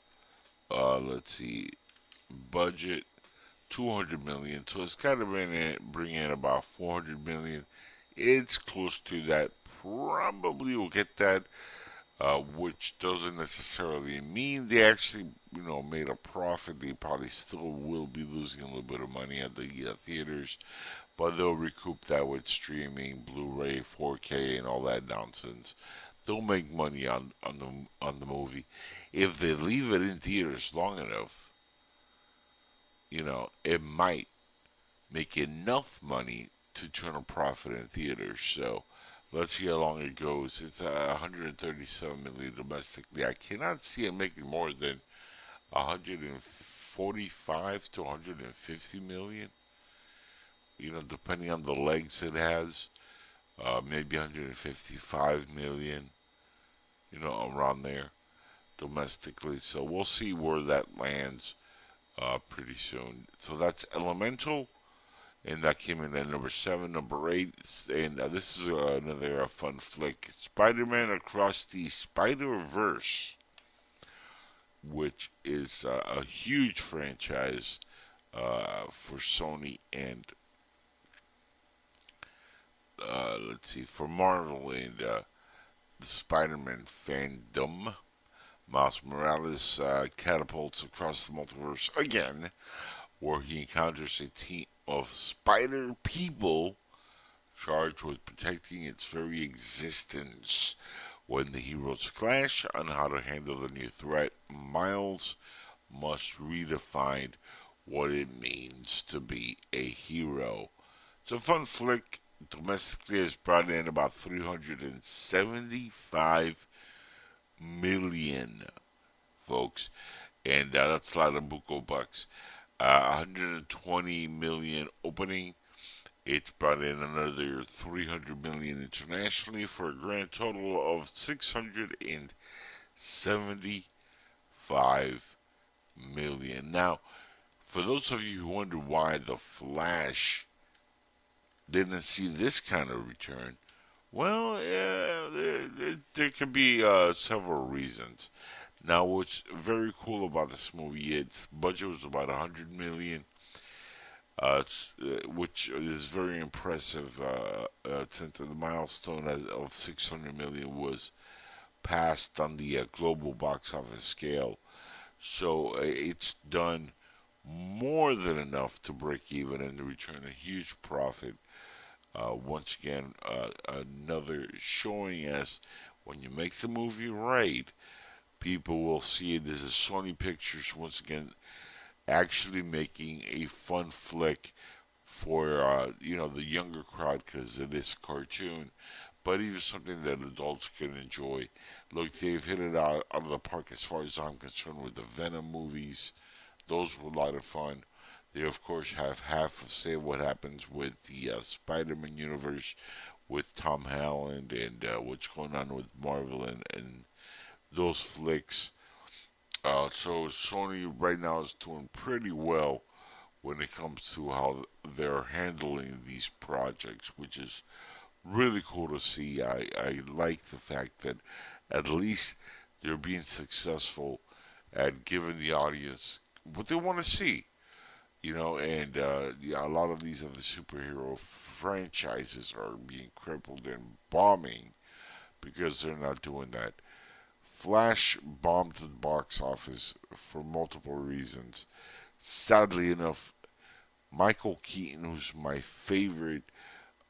uh, let's see, budget 200 million. So it's got to bring in, bring in about 400 million. It's close to that. Probably will get that, uh, which doesn't necessarily mean they actually, you know, made a profit. They probably still will be losing a little bit of money at the uh, theaters, but they'll recoup that with streaming, Blu-ray, 4K, and all that nonsense. They'll make money on on the on the movie if they leave it in theaters long enough you know, it might make enough money to turn a profit in theaters. So let's see how long it goes. It's uh, 137 million domestically. I cannot see it making more than 145 to 150 million. You know, depending on the legs it has, uh, maybe 155 million. You know, around there domestically. So we'll see where that lands uh, pretty soon. So that's Elemental, and that came in at number seven. Number eight, and uh, this is uh, another uh, fun flick: Spider-Man Across the Spider-Verse, which is uh, a huge franchise uh, for Sony and let's see for Marvel and the Spider-Man fandom. Miles Morales uh, catapults across the multiverse again, where he encounters a team of spider people charged with protecting its very existence. When the heroes clash on how to handle the new threat, Miles must redefine what it means to be a hero. It's a fun flick. Domestically, has brought in about 375 million, folks, and uh, that's a lot of buco bucks. Uh, 120 million opening. It's brought in another 300 million internationally for a grand total of 675 million. Now, for those of you who wonder why the Flash didn't see this kind of return, well, yeah, there, there, there could be uh, several reasons. Now, what's very cool about this movie, its budget was about 100 million, uh, uh, which is very impressive uh, uh, since the milestone of 600 million was passed on the uh, global box office scale. So it's done more than enough to break even and to return a huge profit uh, once again, uh, another showing us when you make the movie right, people will see it as a Sony Pictures once again actually making a fun flick for uh, you know the younger crowd because it is cartoon, but even something that adults can enjoy. Look, they've hit it out, out of the park as far as I'm concerned with the Venom movies. Those were a lot of fun. They, of course, have half of say what happens with the uh, Spider-Man universe with Tom Holland and uh, what's going on with Marvel and, and those flicks. Uh, so Sony right now is doing pretty well when it comes to how they're handling these projects, which is really cool to see. I, I like the fact that at least they're being successful at giving the audience what they want to see. You know, and uh, yeah, a lot of these other superhero franchises are being crippled and bombing because they're not doing that. Flash bombed the box office for multiple reasons. Sadly enough, Michael Keaton, who's my favorite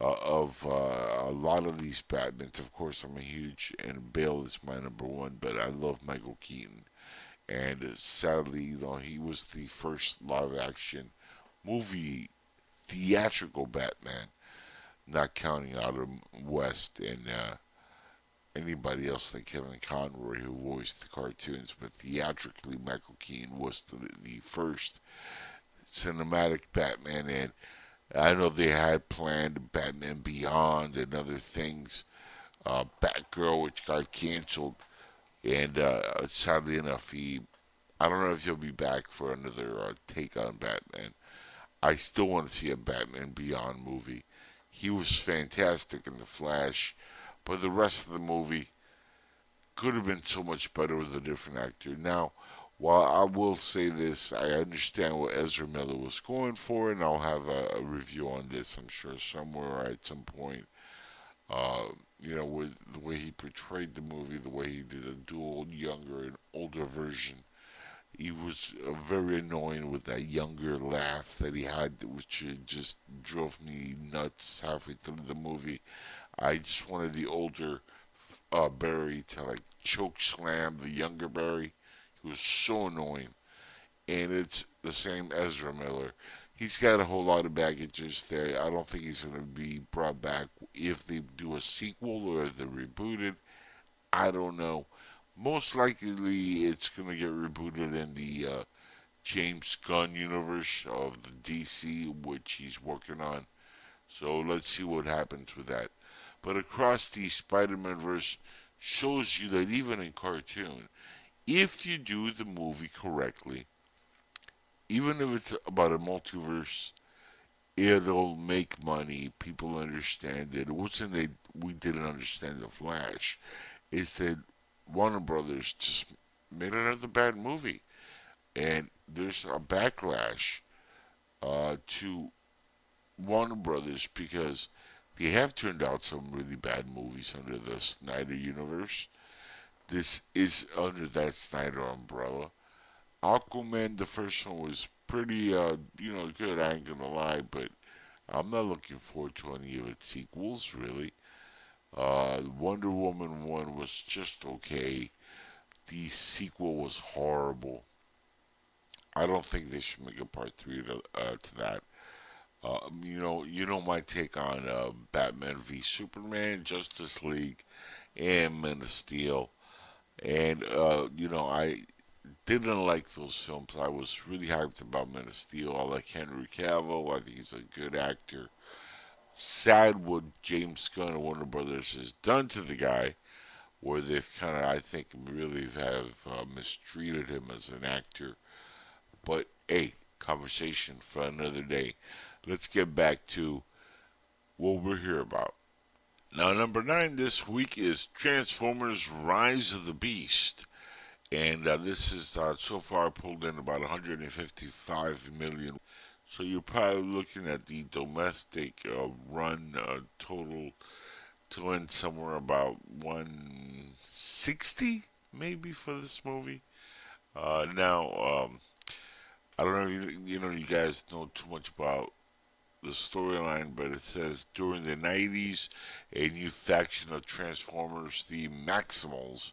uh, of uh, a lot of these Batmans. Of course, I'm a huge, and Bale is my number one, but I love Michael Keaton. And uh, sadly, you know, he was the first live action movie theatrical Batman, not counting Adam West and uh, anybody else than Kevin Conroy who voiced the cartoons, but theatrically, Michael Keaton was the, the first cinematic Batman, and I know they had planned Batman Beyond and other things, uh, Batgirl, which got canceled, and uh, sadly enough, he, I don't know if he'll be back for another uh, take on Batman. I still want to see a Batman Beyond movie. He was fantastic in The Flash, but the rest of the movie could have been so much better with a different actor. Now, while I will say this, I understand what Ezra Miller was going for, and I'll have a, a review on this, I'm sure, somewhere at some point. Uh, you know, with the way he portrayed the movie, the way he did a dual younger and older version. He was uh, very annoying with that younger laugh that he had, which just drove me nuts halfway through the movie. I just wanted the older uh, Barry to like choke slam the younger Barry he was so annoying. And it's the same Ezra Miller. He's got a whole lot of baggages there. I don't think he's going to be brought back if they do a sequel or if they reboot it. I don't know. Most likely, it's going to get rebooted in the uh, James Gunn universe of the DC, which he's working on. So let's see what happens with that. But across the Spider-Man verse shows you that even in cartoon, if you do the movie correctly, even if it's about a multiverse, it'll make money. People understand it. It wasn't that we didn't understand the Flash. It's that Warner Brothers just made another bad movie, and there's a backlash uh, to Warner Brothers because they have turned out some really bad movies under the Snyder universe this is under that Snyder umbrella. Aquaman, the first one was pretty, uh, you know, good. I ain't gonna lie, but I'm not looking forward to any of its sequels, really. Uh, Wonder Woman one was just okay. The sequel was horrible. I don't think they should make a part three to, uh, to that. Uh, you know, you know my take on uh, Batman v Superman, Justice League, and Man of Steel. And, uh, you know, I didn't like those films. I was really hyped about Man of Steel. I like Henry Cavill. I think he's a good actor. Sad what James Gunn and Warner Brothers has done to the guy, where they've kind of, I think, really have uh, mistreated him as an actor. But, hey, conversation for another day. Let's get back to what we're here about. Now, number nine this week is Transformers Rise of the Beast. And uh, this is uh, so far pulled in about 155 million. So you're probably looking at the domestic uh, run uh, total to end somewhere about 160 maybe for this movie. Uh, now, um, I don't know if you, you know you guys know too much about the storyline, but it says during the 90s, a new faction of Transformers, the Maximals,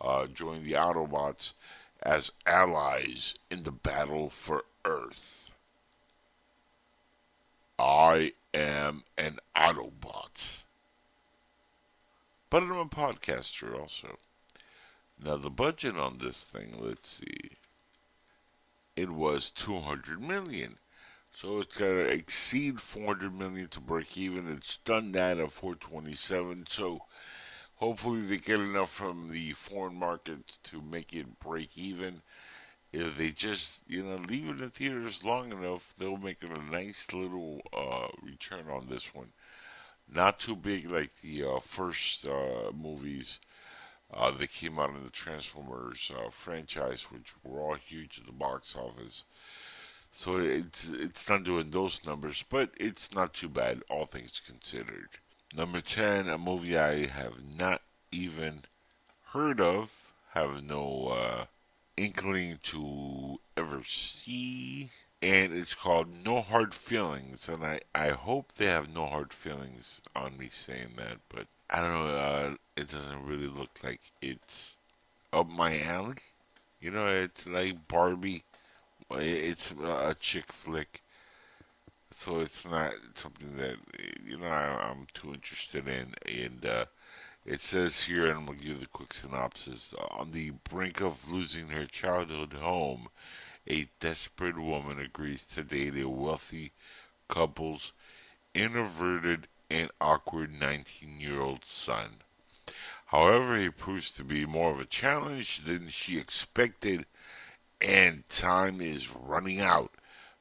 uh, joined the Autobots as allies in the battle for Earth. I am an Autobot. but I'm a podcaster also. Now the budget on this thing, let's see. It was 200 million. So it's got to exceed 400 million to break even. It's done that at 427. So hopefully they get enough from the foreign markets to make it break even. If they just, you know, leave it in theaters long enough, they'll make a nice little uh, return on this one. Not too big like the uh, first uh, movies uh, that came out in the Transformers uh, franchise, which were all huge at the box office. So it's it's not doing those numbers, but it's not too bad, all things considered. Number ten, a movie I have not even heard of, have no uh, inkling to ever see, and it's called No Hard Feelings, and I I hope they have no hard feelings on me saying that, but I don't know. Uh, it doesn't really look like it's up my alley. You know, it's like Barbie it's a chick flick, so it's not something that you know I, am too interested in. And uh, it says here, and I'm gonna give the quick synopsis: on the brink of losing her childhood home, a desperate woman agrees to date a wealthy couple's introverted and awkward 19-year-old son. However, he proves to be more of a challenge than she expected and time is running out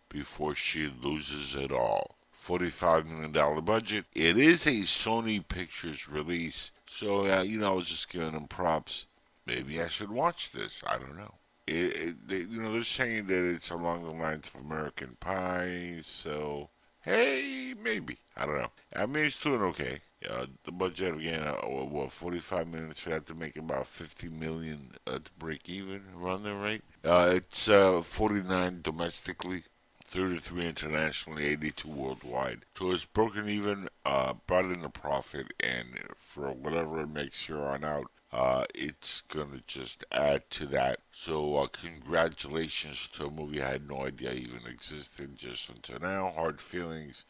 before she loses it all. $45 million budget. It is a Sony Pictures release, so, uh, you know, I was just giving them props. Maybe I should watch this. I don't know. It, it, they, you know, they're saying that it's along the lines of American Pie, so hey, maybe. I don't know. I mean, it's doing okay. Uh, the budget again, uh, what, 45 minutes for that to make about 50 million uh, to break even around there, right? Uh, it's uh, 49 domestically, 33 internationally, 82 worldwide. So it's broken even, uh, brought in a profit, and for whatever it makes here on out, uh, it's gonna just add to that. So uh, congratulations to a movie I had no idea even existed just until now. Hard feelings.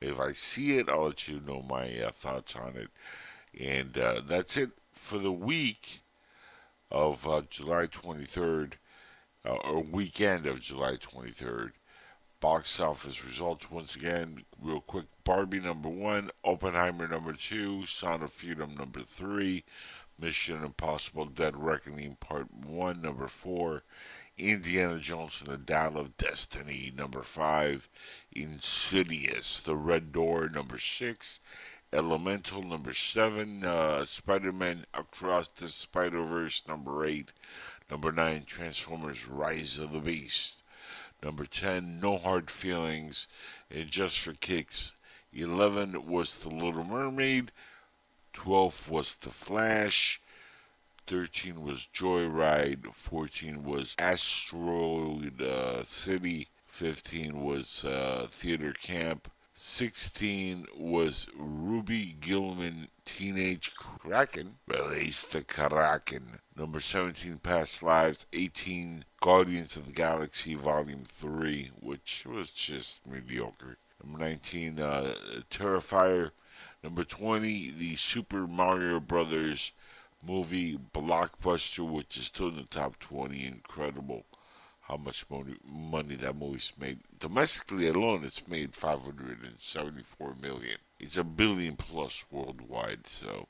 If I see it, I'll let you know my uh, thoughts on it. And uh, that's it for the week of uh, July 23rd, uh, or weekend of July 23rd. Box office results once again, real quick. Barbie number one, Oppenheimer number two, Sound of Freedom number three, Mission Impossible Dead Reckoning Part 1, number 4, Indiana Jones and the Dial of Destiny, number 5, Insidious, The Red Door, number 6, Elemental, number 7, uh, Spider Man Across the Spider Verse, number 8, number 9, Transformers Rise of the Beast, number 10, No Hard Feelings, and Just for Kicks, 11 was The Little Mermaid, 12 was The Flash, 13 was Joyride, 14 was Asteroid uh, City, 15 was uh, Theater Camp, 16 was Ruby Gillman Teenage Kraken, Release the Kraken. Number 17, Past Lives. 18, Guardians of the Galaxy Volume 3, which was just mediocre. Number 19, uh, Terrifier. Number 20, the Super Mario Brothers movie Blockbuster, which is still in the top 20. Incredible how much money, money that movie's made. Domestically alone, it's made 574 million. It's a billion plus worldwide. So,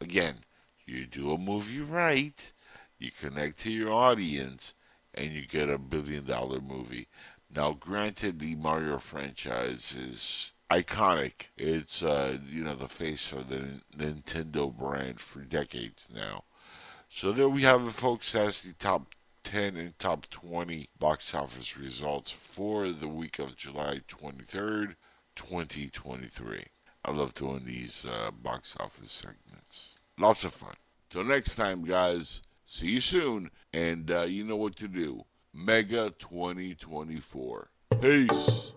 again, you do a movie right, you connect to your audience, and you get a billion dollar movie. Now, granted, the Mario franchise is iconic. It's uh, you know the face of the Nintendo brand for decades now. So there we have it, folks. That's the top 10 and top 20 box office results for the week of July 23rd, 2023. I love doing these uh, box office segments. Lots of fun. Till next time, guys. See you soon. And uh, you know what to do. MAGA 2024. Peace.